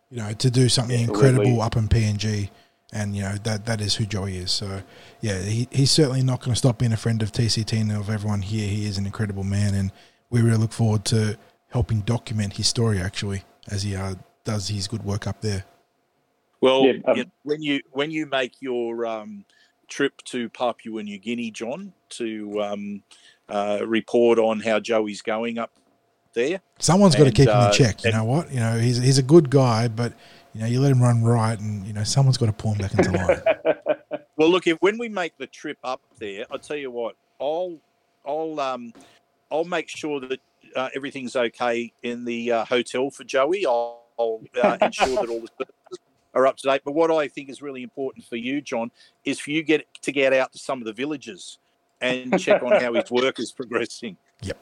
you know, to do something yeah, incredible up in PNG, and you know that that is who Joey is. So, yeah, he, he's certainly not going to stop being a friend of TCT and of everyone here. He is an incredible man, and we really look forward to helping document his story actually as he uh, does his good work up there. Well, yeah, um, when you when you make your um, trip to Papua New Guinea, John, to um, uh, report on how Joey's going up there. Someone's got to keep him in uh, check. You know what? You know he's he's a good guy, but you know you let him run right, and you know someone's got to pull him back into line. well, look, if when we make the trip up there, I'll tell you what, I'll I'll um I'll make sure that uh, everything's okay in the uh, hotel for Joey. I'll, I'll uh, ensure that all the are up to date. But what I think is really important for you, John, is for you get to get out to some of the villages and check on how his work is progressing. Yep.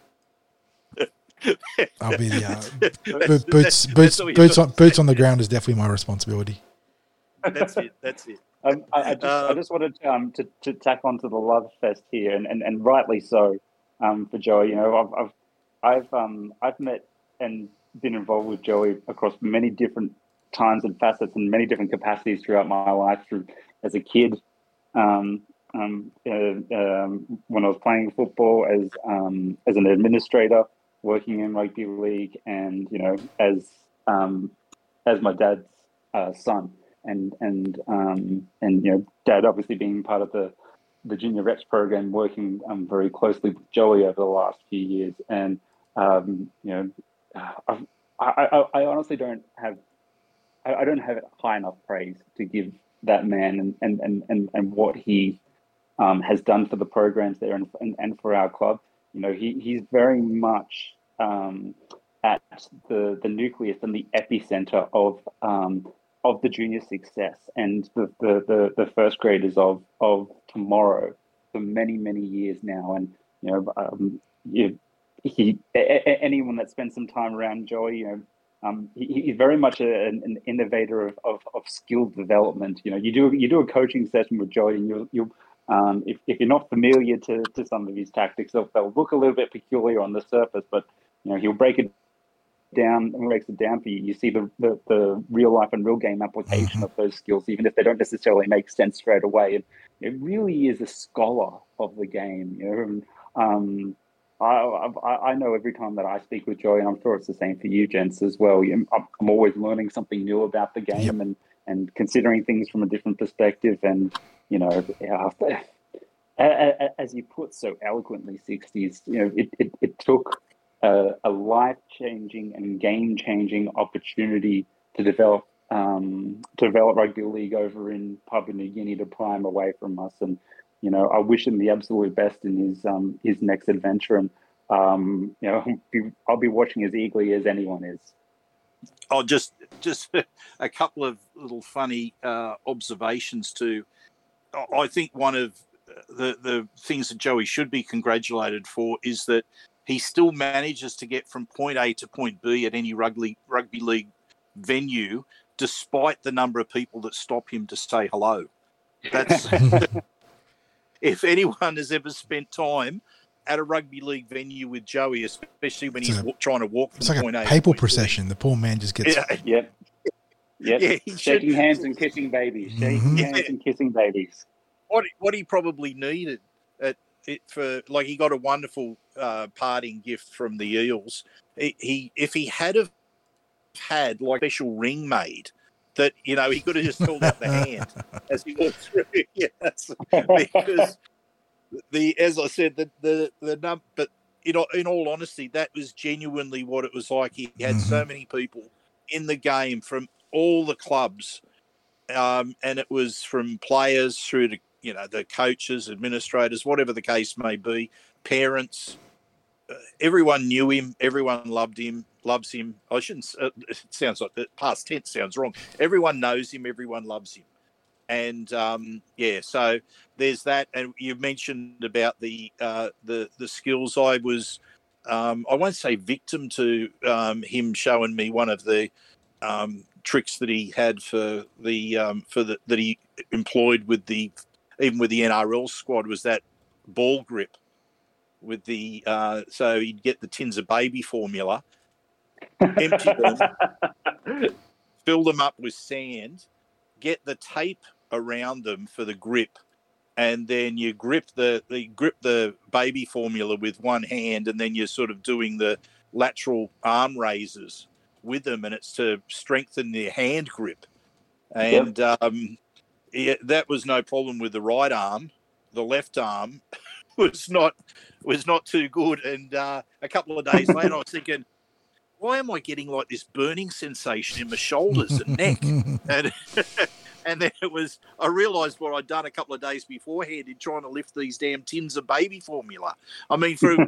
I'll be the uh, boots, boots, boots, on, boots on the ground is definitely my responsibility. That's it. That's it. Um, I, I, just, um, I just wanted to, um, to, to tack onto the love fest here, and, and, and rightly so um, for Joey. You know, I've I've I've, um, I've met and been involved with Joey across many different times and facets and many different capacities throughout my life. Through as a kid, um, um, uh, um, when I was playing football, as um, as an administrator, working in rugby league, and you know, as um, as my dad's uh, son, and and and you know, dad obviously being part of the junior reps program, working very closely with Joey over the last few years, and you know, I, I, I, honestly don't have I, I don't have high enough praise to give that man and and and and, and what he um, has done for the programs there and, and, and for our club. You know, he, he's very much um, at the the nucleus and the epicenter of um, of the junior success and the, the, the, the, first graders of of tomorrow for many many years now. And you know, um, you, he a, a, anyone that spends some time around Joey, you know. Um, he, he's very much a, an, innovator of, of, of skill development. You know, you do you do a coaching session with Joey, and you you um, if, if you're not familiar to, to some of his tactics, they'll, they'll look a little bit peculiar on the surface, but you know he'll break it down and breaks it down for you. You see the, the, the real life and real game application mm-hmm. of those skills, even if they don't necessarily make sense straight away. And it really is a scholar of the game. You know, and, um, I, I, I know every time that I speak with Joey, and I'm sure it's the same for you, gents, as well. I'm, I'm always learning something new about the game yep. and and considering things from a different perspective. And you know, as you put so eloquently, 60s, you know, it, it, it took a, a life changing and game changing opportunity to develop um, to develop rugby league over in Papua New Guinea to prime away from us. And you know, I wish him the absolute best in his um, his next adventure. And um, you know, I'll be watching as eagerly as anyone is. Oh, just just a couple of little funny uh, observations too. I think one of the the things that Joey should be congratulated for is that he still manages to get from point A to point B at any rugby rugby league venue, despite the number of people that stop him to say hello. That's if anyone has ever spent time at a rugby league venue with Joey, especially when he's a, trying to walk from it's like point a papal procession. The poor man just gets. Yeah. Yep. Yep. Yeah, shaking hands and kissing babies. Shaking mm-hmm. hands yeah. and kissing babies. What what he probably needed at it for like he got a wonderful uh, parting gift from the Eels. He, he if he had have had like special ring made that you know he could have just held out the hand as he walked through. Yes, because the as I said, the the the num but in in all honesty, that was genuinely what it was like. He had mm-hmm. so many people in the game from all the clubs, um, and it was from players through to you know the coaches, administrators, whatever the case may be, parents. Uh, everyone knew him. Everyone loved him. Loves him. I shouldn't. Uh, it sounds like the past tense sounds wrong. Everyone knows him. Everyone loves him and um, yeah, so there's that. And you mentioned about the uh, the the skills. I was, um, I won't say victim to um, him showing me one of the um, tricks that he had for the um, for the that he employed with the even with the NRL squad was that ball grip with the uh, so he'd get the tins of baby formula, empty them, fill them up with sand, get the tape around them for the grip. And then you grip the, the grip the baby formula with one hand and then you're sort of doing the lateral arm raises with them and it's to strengthen their hand grip. And yep. um, yeah, that was no problem with the right arm. The left arm was not was not too good. And uh, a couple of days later i was thinking why am i getting like this burning sensation in my shoulders and neck and and then it was I realised what I'd done a couple of days beforehand in trying to lift these damn tins of baby formula. I mean, for,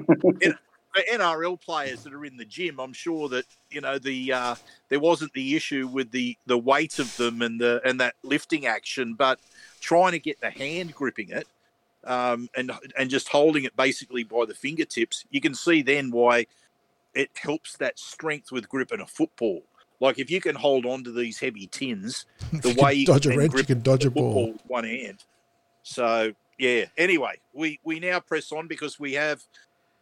NRL players that are in the gym, I'm sure that you know the uh, there wasn't the issue with the the weight of them and the and that lifting action, but trying to get the hand gripping it. Um, and and just holding it basically by the fingertips, you can see then why it helps that strength with grip in a football. Like if you can hold on to these heavy tins, the way you dodge a wrench, you can dodge a ball with one hand. So yeah. Anyway, we we now press on because we have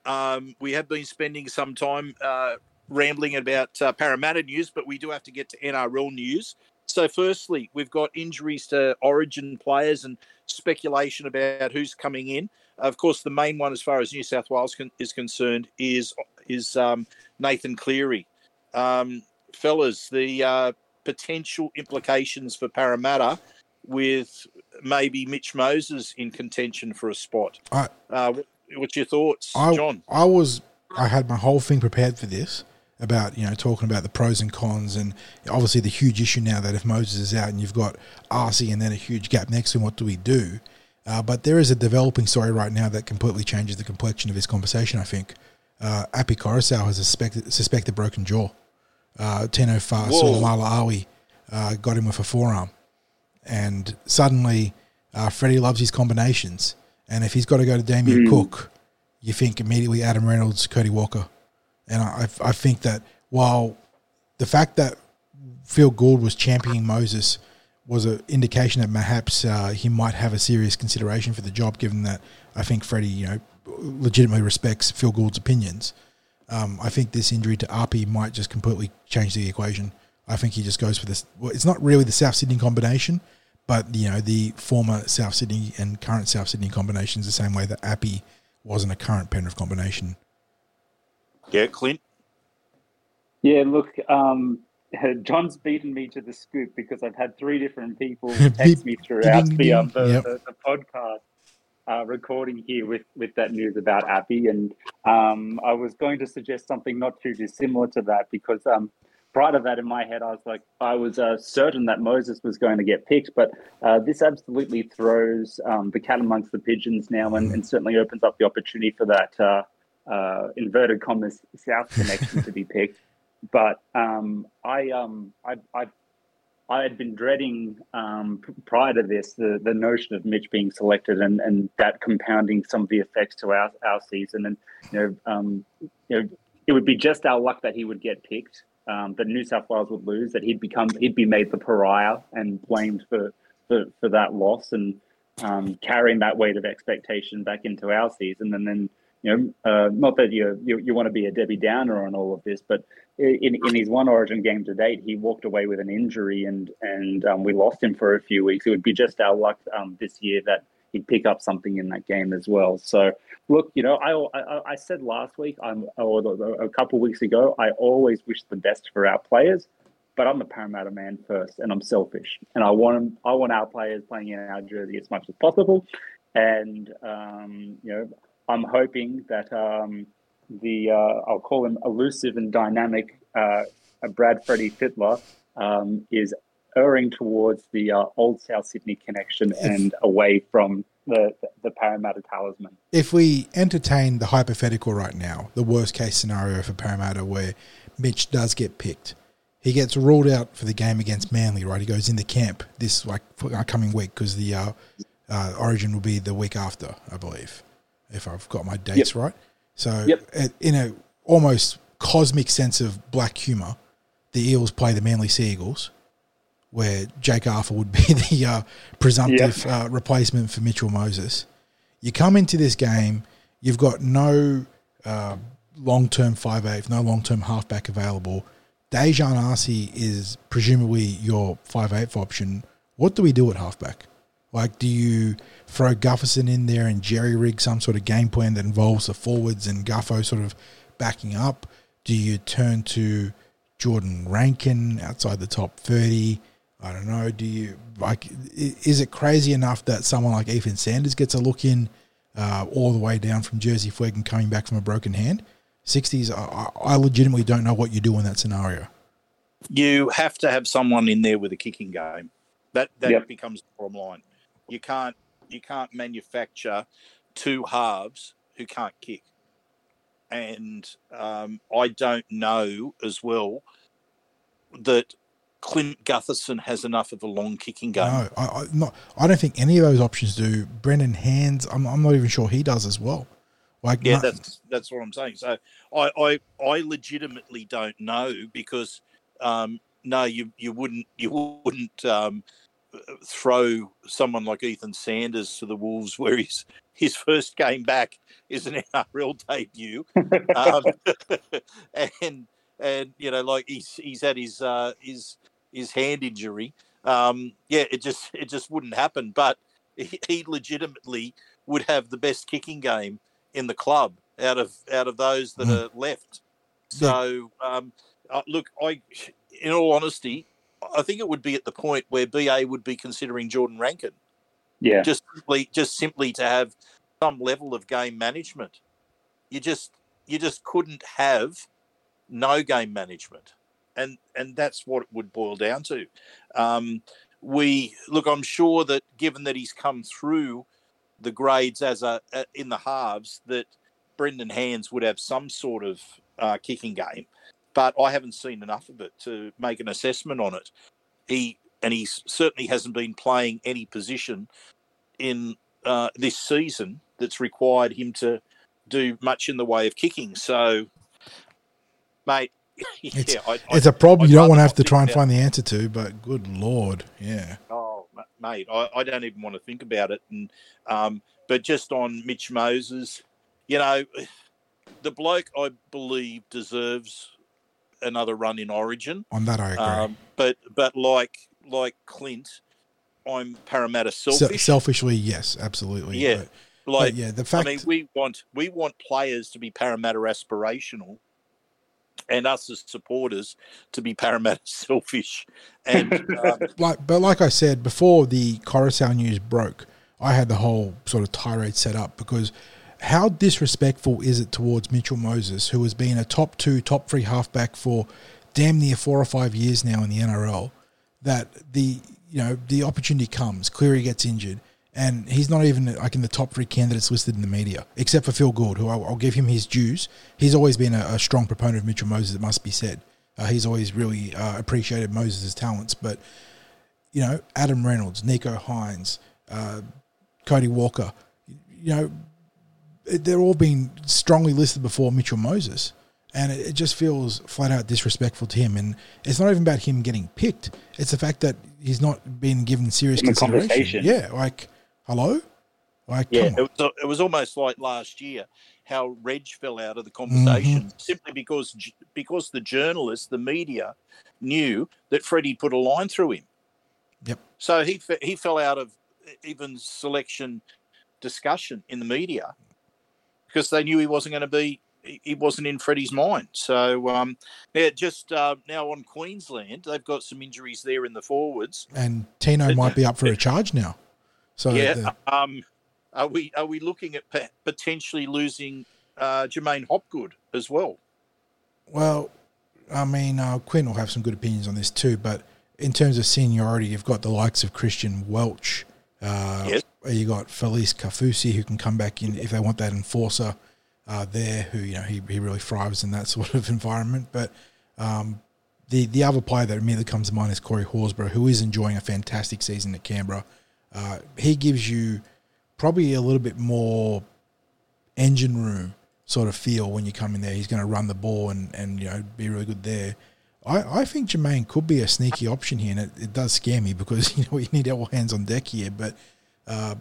um, we have been spending some time uh, rambling about uh, Parramatta news, but we do have to get to NRL news. So, firstly, we've got injuries to Origin players and speculation about who's coming in. Of course, the main one, as far as New South Wales con- is concerned, is is um, Nathan Cleary. Um, fellas, the uh, potential implications for Parramatta with maybe Mitch Moses in contention for a spot. I, uh, what's your thoughts, I, John? I was I had my whole thing prepared for this about you know talking about the pros and cons and obviously the huge issue now that if Moses is out and you've got RC and then a huge gap next to him, what do we do? Uh, but there is a developing story right now that completely changes the complexion of this conversation. I think uh, Api Koroisau has a suspected, suspected broken jaw. Uh, Tino Fa Awi uh, got him with a forearm, and suddenly uh, Freddie loves his combinations. And if he's got to go to Damien mm. Cook, you think immediately Adam Reynolds, Cody Walker. And I, I think that while the fact that Phil Gould was championing Moses was an indication that perhaps uh, he might have a serious consideration for the job, given that I think Freddie, you know, legitimately respects Phil Gould's opinions. Um, I think this injury to Api might just completely change the equation. I think he just goes for this. Well, it's not really the South Sydney combination, but you know the former South Sydney and current South Sydney combinations the same way that Api wasn't a current Penrith combination. Yeah, Clint. Yeah, look, um, John's beaten me to the scoop because I've had three different people text me throughout the, um, the, yep. the, the, podcast uh, recording here with, with that news about Api. And um, I was going to suggest something not too dissimilar to that because um, prior to that, in my head, I was like, I was uh, certain that Moses was going to get picked. But uh, this absolutely throws um, the cat amongst the pigeons now and, and, certainly opens up the opportunity for that uh, uh, inverted commas South connection to be picked. But um, I, um, I, I, I, had been dreading um, prior to this the, the notion of Mitch being selected and, and that compounding some of the effects to our, our season. And you know, um, you know, it would be just our luck that he would get picked. Um, that New South Wales would lose, that he'd become he'd be made the pariah and blamed for for, for that loss and um, carrying that weight of expectation back into our season, and then you know, uh, not that you, you, you want to be a Debbie Downer on all of this, but in in his one Origin game to date, he walked away with an injury, and and um, we lost him for a few weeks. It would be just our luck um, this year that he'd pick up something in that game as well. So look, you know, I I, I said last week, I'm or a couple weeks ago, I always wish the best for our players, but I'm the Parramatta man first, and I'm selfish, and I want I want our players playing in our jersey as much as possible, and um, you know. I'm hoping that um, the uh, I'll call him elusive and dynamic uh, Brad Freddie Fittler um, is erring towards the uh, old South Sydney connection if, and away from the, the Parramatta talisman. If we entertain the hypothetical right now, the worst case scenario for Parramatta where Mitch does get picked, he gets ruled out for the game against Manly. Right, he goes in the camp this like coming week because the uh, uh, Origin will be the week after, I believe if I've got my dates yep. right. So, yep. in a almost cosmic sense of black humour, the Eels play the Manly Sea Eagles, where Jake Arthur would be the uh, presumptive yep. uh, replacement for Mitchell Moses. You come into this game, you've got no uh, long term five eight, no long term halfback available. Daejarn Asi is presumably your five eighth option. What do we do at halfback? Like, do you throw Gutherson in there and jerry rig some sort of game plan that involves the forwards and Gutho sort of backing up? Do you turn to Jordan Rankin outside the top 30? I don't know. Do you like? Is it crazy enough that someone like Ethan Sanders gets a look in uh, all the way down from Jersey Flegg and coming back from a broken hand? 60s, I, I legitimately don't know what you do in that scenario. You have to have someone in there with a kicking game. That that yep. becomes the bottom line. You can't you can't manufacture two halves who can't kick. And um, I don't know as well that Clint Gutherson has enough of a long kicking game. No, I, I, not, I don't think any of those options do. Brendan Hands, I'm, I'm not even sure he does as well. Like yeah, no, that's that's what I'm saying. So I I, I legitimately don't know because um, no, you you wouldn't you wouldn't um, throw someone like Ethan Sanders to the Wolves, where his his first game back is an NRL debut, um, and and you know like he's he's had his uh, his his hand injury. Um, yeah, it just it just wouldn't happen. But he, he legitimately would have the best kicking game in the club out of out of those that mm. are left. So um, uh, look, I in all honesty, I think it would be at the point where BA would be considering Jordan Rankin. Yeah. Just simply, just simply to have some level of game management. You just you just couldn't have no game management, and and that's what it would boil down to. Um, we look. I'm sure that given that he's come through the grades as a, a in the halves, that Brendan Hands would have some sort of uh, kicking game, but I haven't seen enough of it to make an assessment on it. He and he certainly hasn't been playing any position in uh, this season that's required him to do much in the way of kicking. So, mate, yeah, It's, I, it's I, a problem I'd you don't want to have to try and find the answer to, but good lord, yeah. Oh, mate, I, I don't even want to think about it. And um, but just on Mitch Moses, you know, the bloke I believe deserves another run in Origin. On that, I agree. Um, but but like like Clint, I'm Parramatta Se- selfish. selfishly, yes, absolutely. Yeah, but, like but yeah, the fact. I mean, we want we want players to be Parramatta aspirational, and us as supporters to be Parramatta selfish. And um, like but like I said before the Koroisau news broke, I had the whole sort of tirade set up because how disrespectful is it towards Mitchell Moses, who has been a top two, top three halfback for damn near four or five years now in the NRL, that the you know the opportunity comes, Cleary gets injured, and he's not even like in the top three candidates listed in the media, except for Phil Gould, who I'll, I'll give him his dues. He's always been a, a strong proponent of Mitchell Moses. It must be said. Uh, he's always really uh, appreciated Moses' talents, but you know, Adam Reynolds, Nicho Hynes, uh, Cody Walker, you know, they're all being strongly listed before Mitchell Moses. And it, it just feels flat out disrespectful to him. And it's not even about him getting picked. It's the fact that he's not been given serious In consideration. Yeah, like, hello? Like, Yeah, it was, it was almost like last year how Reg fell out of the conversation Mm-hmm. simply because because the journalists, the media, knew that Freddie put a line through him. Yep. So he he fell out of even selection discussion in the media because they knew he wasn't going to be he wasn't in Freddie's mind. So um, yeah, just uh, now on Queensland, they've got some injuries there in the forwards. And Tino might be up for a charge now. So yeah. the- Um, are we are we looking at potentially losing uh, J'maine Hopgood as well? Well, I mean, uh, Quinn will have some good opinions on this too, but in terms of seniority, you've got the likes of Christian Welch. Uh, Yes. You got Felise Kaufusi, who can come back in if they want that enforcer uh, there, who, you know, he, he really thrives in that sort of environment. But um, the, the other player that immediately comes to mind is Corey Horsburgh, who is enjoying a fantastic season at Canberra. Uh, he gives you probably a little bit more engine room sort of feel when you come in there. He's going to run the ball and, and you know be really good there. I, I think J'maine could be a sneaky option here, and it, it does scare me because you know you need all hands on deck here. But uh,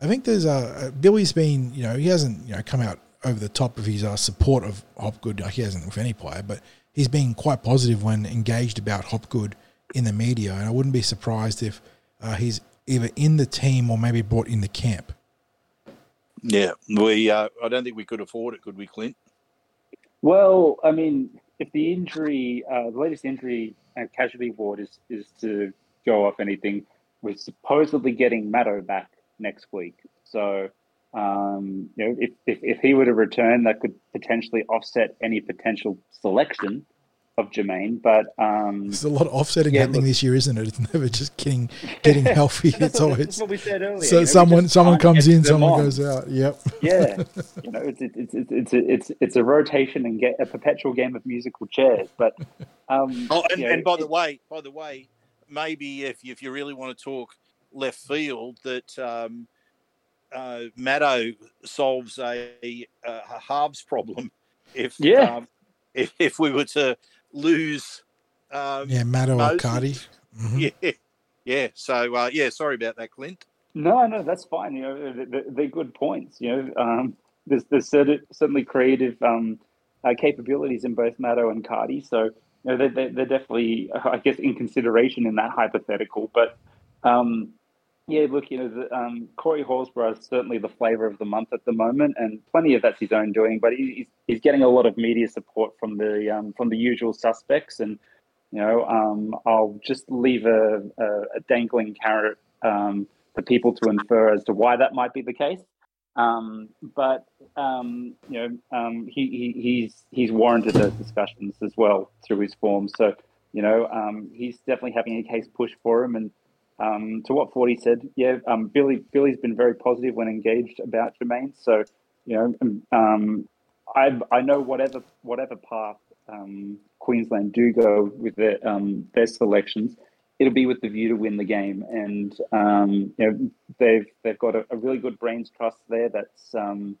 I think there's a Billy's been you know he hasn't you know come out over the top of his uh, support of Hopgood like he hasn't with any player, but he's been quite positive when engaged about Hopgood in the media, and I wouldn't be surprised if uh, he's either in the team or maybe brought in the camp. Yeah, we. Uh, I don't think we could afford it, could we, Clint? Well, I mean, if the injury, uh, the latest injury uh, casualty ward is is to go off anything, we're supposedly getting Matto back next week. So, um, you know, if, if if he were to return, that could potentially offset any potential selection of J'maine. But um, There's a lot of offsetting Yeah, happening look- this year, isn't it? It's never just getting getting healthy. that's it's always what we said earlier. so you know, someone someone comes in, someone on. goes out. Yep. yeah, you know, it's it's it's it's a, it's it's a rotation and get a perpetual game of musical chairs. But um, Oh, and, you know, and by the way, by the way, maybe if if you really want to talk left field, that um, uh, Maddo solves a, a halves problem if Yeah. um, if, if we were to lose. Um, Yeah, Mato or Moses. Cardi. Mhm. yeah, yeah. So uh, yeah, sorry about that, Clint. No, no, that's fine. You know, they're, they're good points. You know, um, there's there's certainly creative um, uh, capabilities in both Matto and Cardi, so you know they're, they're, definitely, I guess, in consideration in that hypothetical. But um, yeah, look, you know, the, um, Corey Horsburgh is certainly the flavour of the month at the moment, and plenty of that's his own doing. But he's he's getting a lot of media support from the um, from the usual suspects, and you know, um, I'll just leave a, a, a dangling carrot um, for people to infer as to why that might be the case. Um, but um, you know, um, he, he, he's he's warranted those discussions as well through his form. So you know, um, he's definitely having a case pushed for him. And um, to what Forty said, yeah, Billy Billy's been very positive when engaged about J'maine. So you know, I I know whatever whatever path Queensland do go with their their selections, it'll be with the view to win the game. And um, you know, they've they've got a, a, really good brains trust there. That's um,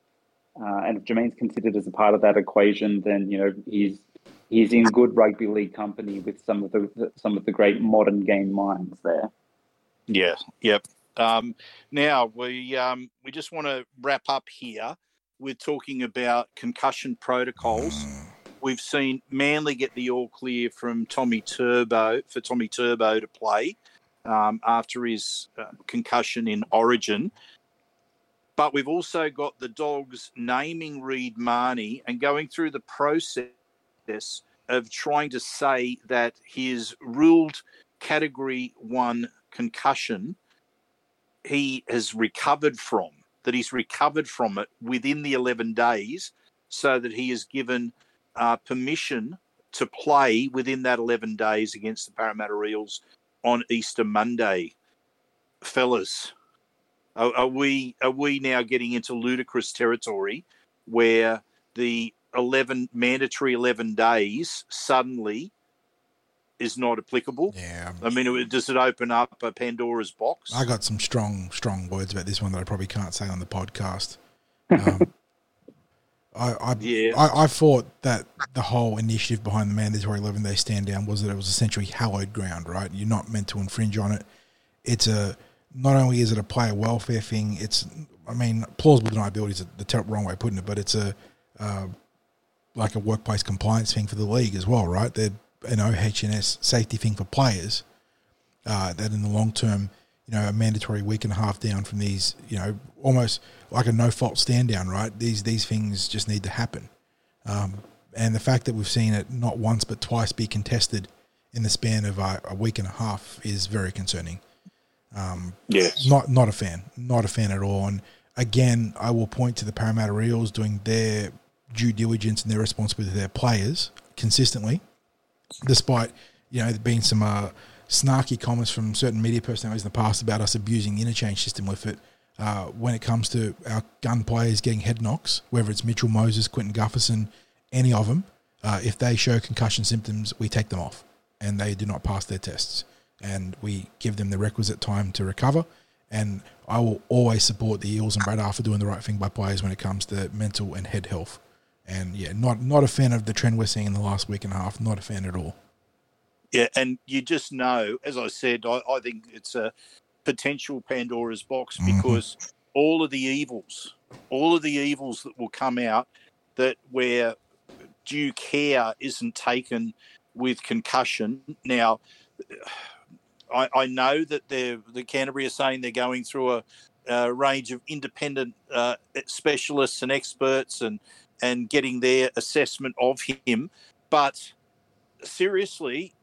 uh, and if J'maine's considered as a part of that equation, then you know he's he's in good rugby league company with some of the some of the great modern game minds there. Yeah. Yep. Um, now we um, we just want to wrap up here with talking about concussion protocols. We've seen Manly get the all clear from Tommy Turbo for Tommy Turbo to play um, after his uh, concussion in Origin. But we've also got the Dogs naming Reed Mahoney and going through the process of trying to say that his ruled category one concussion he has recovered from, that he's recovered from it within the 11 days, so that he is given uh, permission to play within that 11 days against the Parramatta Eels on Easter Monday. Fellas, are, are we are we now getting into ludicrous territory where the 11 mandatory 11 days suddenly is not applicable. Yeah. I mean, does it open up a Pandora's box? I got some strong, strong words about this one that I probably can't say on the podcast. Um, I, I, yeah. I, I, thought that the whole initiative behind the mandatory 11 day stand down was that it was essentially hallowed ground, right? You're not meant to infringe on it. It's a, not only is it a player welfare thing, it's, I mean, plausible deniability is the ter- wrong way of putting it, but it's a, uh, like a workplace compliance thing for the league as well, right? They're an OHS safety thing for players. Uh, that in the long term, you know, a mandatory week and a half down from these, you know, almost like a no fault stand down, right? These these things just need to happen. Um, and the fact that we've seen it not once but twice be contested in the span of uh, a week and a half is very concerning. Um, yes. Not not a fan, not a fan at all. And again, I will point to the Parramatta Eels doing their due diligence and their responsibility to their players consistently, despite you know there being some uh, snarky comments from certain media personalities in the past about us abusing the interchange system with it. Uh, when it comes to our gun players getting head knocks, whether it's Mitchell Moses, Clinton Gutherson, any of them, uh, if they show concussion symptoms, we take them off and they do not pass their tests. And we give them the requisite time to recover. And I will always support the Eels and Brad Arthur doing the right thing by players when it comes to mental and head health. And yeah, not not a fan of the trend we're seeing in the last week and a half. Not a fan at all. Yeah, and you just know, as I said, I, I think it's a potential Pandora's box mm-hmm. because mm-hmm. all of the evils, all of the evils that will come out, that where due care isn't taken with concussion. Now, I, I know that they're the Canterbury are saying they're going through a, a range of independent uh, specialists and experts and and getting their assessment of him. But seriously,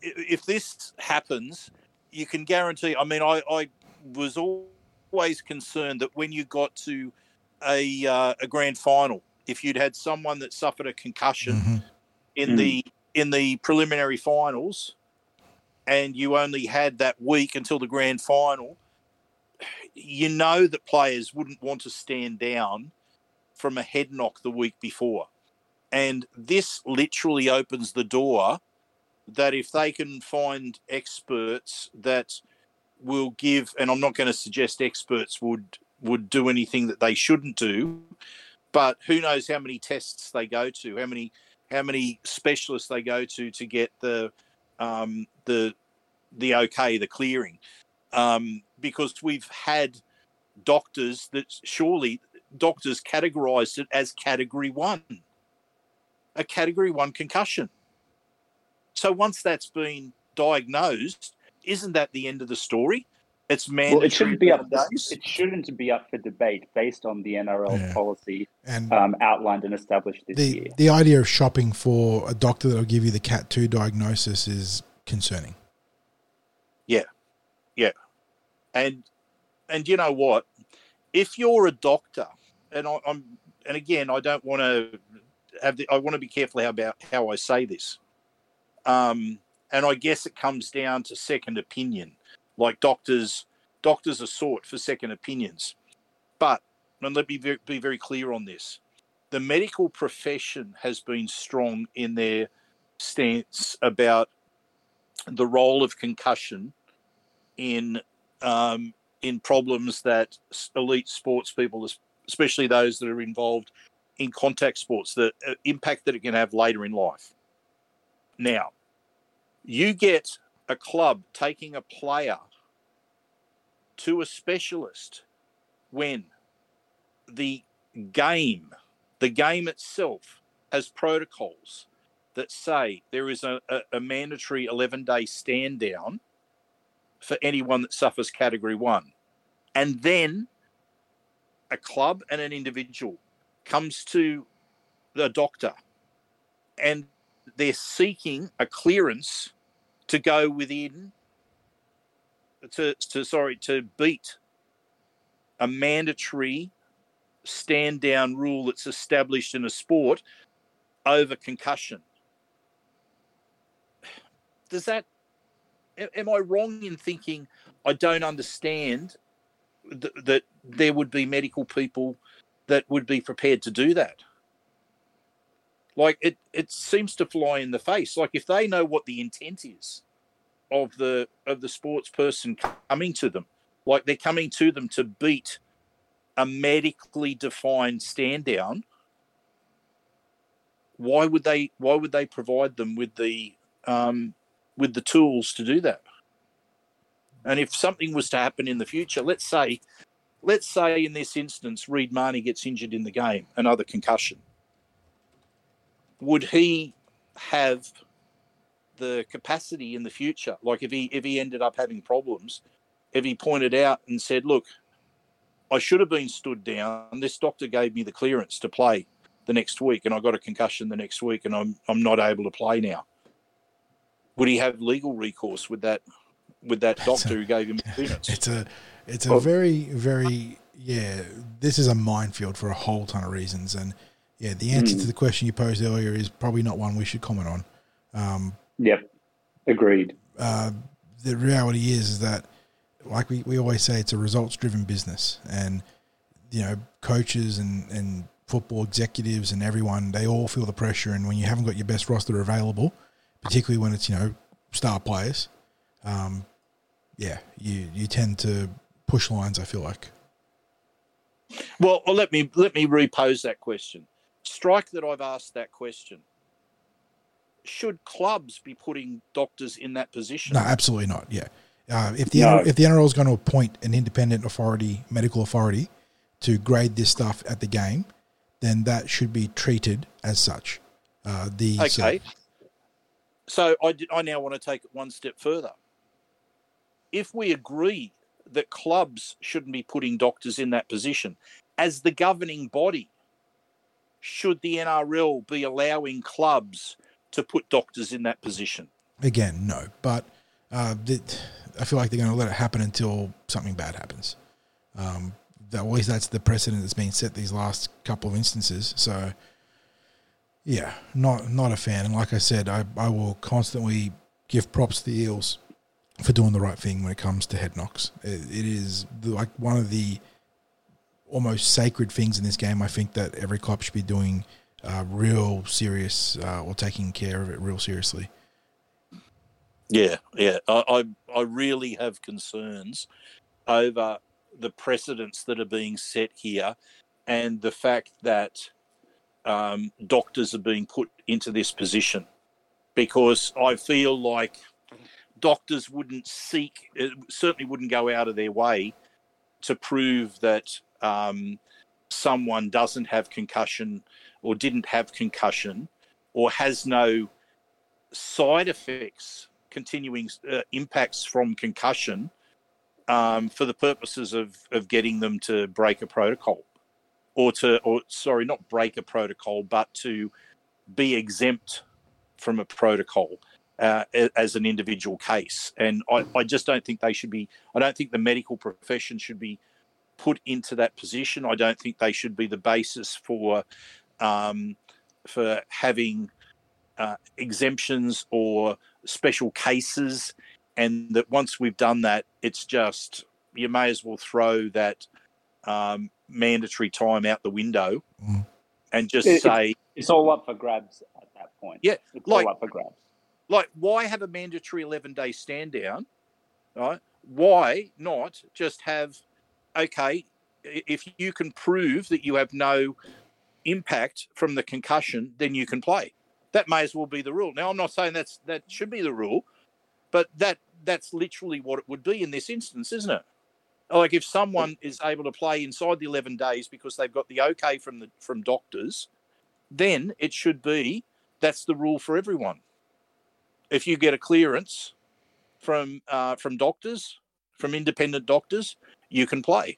if this happens, you can guarantee. I mean, I, I was always concerned that when you got to a uh, a grand final, if you'd had someone that suffered a concussion mm-hmm. in mm-hmm. the in the preliminary finals, and you only had that week until the grand final, you know that players wouldn't want to stand down from a head knock the week before. And this literally opens the door that if they can find experts that will give, and I'm not going to suggest experts would would do anything that they shouldn't do, but who knows how many tests they go to, how many how many specialists they go to to get the um, the the okay, the clearing, um, because we've had doctors that surely doctors categorized it as category one, a category one concussion. So once that's been diagnosed, isn't that the end of the story? It's mandatory. Well, it shouldn't be up. It shouldn't be up for debate based on the NRL yeah. policy and um, outlined and established this the, year. The idea of shopping for a doctor that will give you the Cat two diagnosis is concerning. Yeah, yeah, and and you know what? If you're a doctor and I, I'm, and again, I don't want to have the, I want to be careful how about how I say this. Um, and I guess it comes down to second opinion. Like doctors, doctors are sought for second opinions. But and let me be, very clear on this: the medical profession has been strong in their stance about the role of concussion in um, in problems that elite sports people, especially those that are involved in contact sports, the uh, impact that it can have later in life. Now, you get a club taking a player to a specialist when the game, the game itself, has protocols that say there is a, a, a mandatory 11 day stand down for anyone that suffers category one. And then a club and an individual comes to the doctor and they're seeking a clearance to go within to, to sorry to beat a mandatory stand down rule that's established in a sport over concussion. Does that am i wrong in thinking i don't understand th- that there would be medical people that would be prepared to do that like it it seems to fly in the face. Like if they know what the intent is of the of the sports person coming to them like they're coming to them to beat a medically defined stand down why would they why would they provide them with the um, with the tools to do that? And if something was to happen in the future let's say let's say in this instance reed mahoney gets injured in the game another concussion would he have the capacity in the future? Like if he if he ended up having problems if he pointed out and said look i should have been stood down. This doctor gave me the clearance to play the next week and i got a concussion the next week and i'm i'm not able to play now. Would he have legal recourse with that with that doctor a, who gave him clearance? it's a it's a well, very very yeah this is a minefield for a whole ton of reasons and yeah, the answer mm. to the question you posed earlier is probably not one we should comment on. Um, yep, agreed. Uh, the reality is, is that, like we, we always say, it's a results driven business. And, you know, coaches and, and football executives and everyone, they all feel the pressure. And when you haven't got your best roster available, particularly when it's, you know, star players, um, yeah, you, you tend to push lines, I feel like. Well, well, let me let me repose that question strike that I've asked that question. Should clubs be putting doctors in that position? No, absolutely not. Yeah. Uh, if the no. if the NRL is going to appoint an independent authority, medical authority, to grade this stuff at the game, then that should be treated as such. Uh, the okay. So I, I now want to take it one step further. If we agree that clubs shouldn't be putting doctors in that position, as the governing body, should the NRL be allowing clubs to put doctors in that position? Again, no. But uh, I feel like they're going to let it happen until something bad happens. Um, that always that's the precedent that's been set these last couple of instances. So, yeah, not not a fan. And like I said, I, I will constantly give props to the Eels for doing the right thing when it comes to head knocks. it, it is like one of the almost sacred things in this game. I think that every club should be doing uh, real serious uh, or taking care of it real seriously. Yeah, yeah. I, I, I really have concerns over the precedents that are being set here and the fact that um, doctors are being put into this position because I feel like doctors wouldn't seek, certainly wouldn't go out of their way to prove that um, someone doesn't have concussion or didn't have concussion or has no side effects, continuing uh, impacts from concussion um, for the purposes of, of getting them to break a protocol or to, or sorry, not break a protocol, but to be exempt from a protocol. Uh, as an individual case. And I, I, just don't think they should be, I don't think the medical profession should be put into that position. I don't think they should be the basis for um, for having uh, exemptions or special cases. And that once we've done that, it's just you may as well throw that um, mandatory time out the window Mm. and just It- say, It's all up for grabs at that point. Yeah, it's like- all up for grabs. like, why have a mandatory 11 day stand down? Right? Why not just have, okay, if you can prove that you have no impact from the concussion, then you can play. That may as well be the rule. Now, I'm not saying that's that should be the rule, but that that's literally what it would be in this instance, isn't it? Like if someone is able to play inside the 11 days because they've got the okay from the from doctors, then it should be that's the rule for everyone. If you get a clearance from uh, from doctors, from independent doctors, you can play.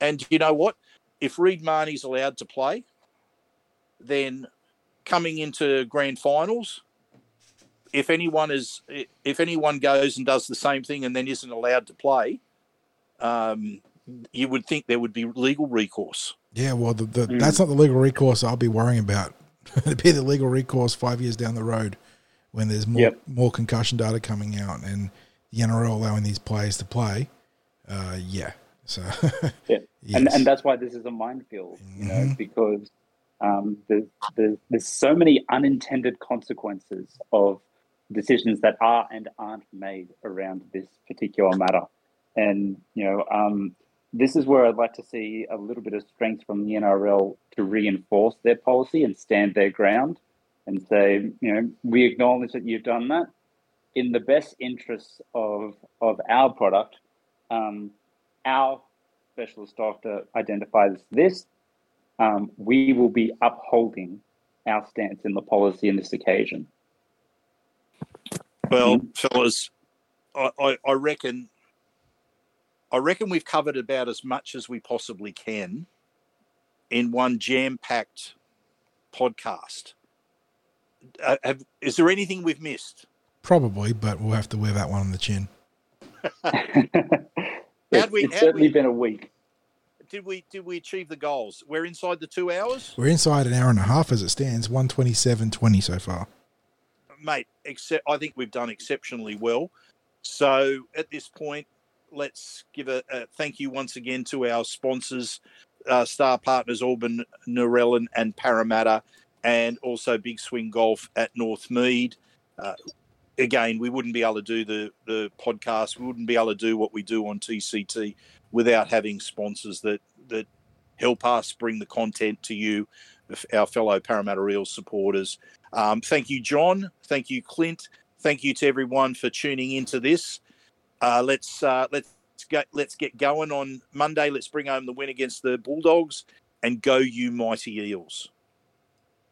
And you know what? If Reed Mahoney's allowed to play, then coming into grand finals, if anyone is if anyone goes and does the same thing and then isn't allowed to play, um, you would think there would be legal recourse. Yeah, well, the, the, Mm. that's not the legal recourse I'll be worrying about. It'd be the legal recourse five years down the road when there's more Yep. more concussion data coming out and the NRL allowing these players to play. Uh, yeah, so Yeah. yes. and and that's why this is a minefield, you know, Mhm. because um, there's, there's there's so many unintended consequences of decisions that are and aren't made around this particular matter, and you know, um, this is where I'd like to see a little bit of strength from the NRL to reinforce their policy and stand their ground, and say, you know, we acknowledge that you've done that in the best interests of of our product. Um, our specialist doctor identifies this, um, we will be upholding our stance in the policy in this occasion. Well, fellas, I, I, I reckon I reckon we've covered about as much as we possibly can in one jam-packed podcast. Uh, have, is there anything we've missed? probably, but we'll have to wear that one on the chin. it's we- it's how'd certainly we- been a week. Did we did we achieve the goals? We're inside the two hours, We're inside an hour and a half as it stands, one twenty seven twenty so far. mate. Except I think we've done exceptionally well. So at this point, let's give a, a thank you once again to our sponsors, uh, star partners Auburn, Narellan, and Parramatta, and also Big Swing Golf at Northmead. Uh, again, we wouldn't be able to do the the podcast. We wouldn't be able to do what we do on TCT without having sponsors that that help us bring the content to you, our fellow Parramatta Eels supporters. Um, thank you, John. Thank you, Clint. Thank you to everyone for tuning into this. Uh, let's uh, let's get let's get going on Monday. Let's bring home the win against the Bulldogs and go you mighty Eels.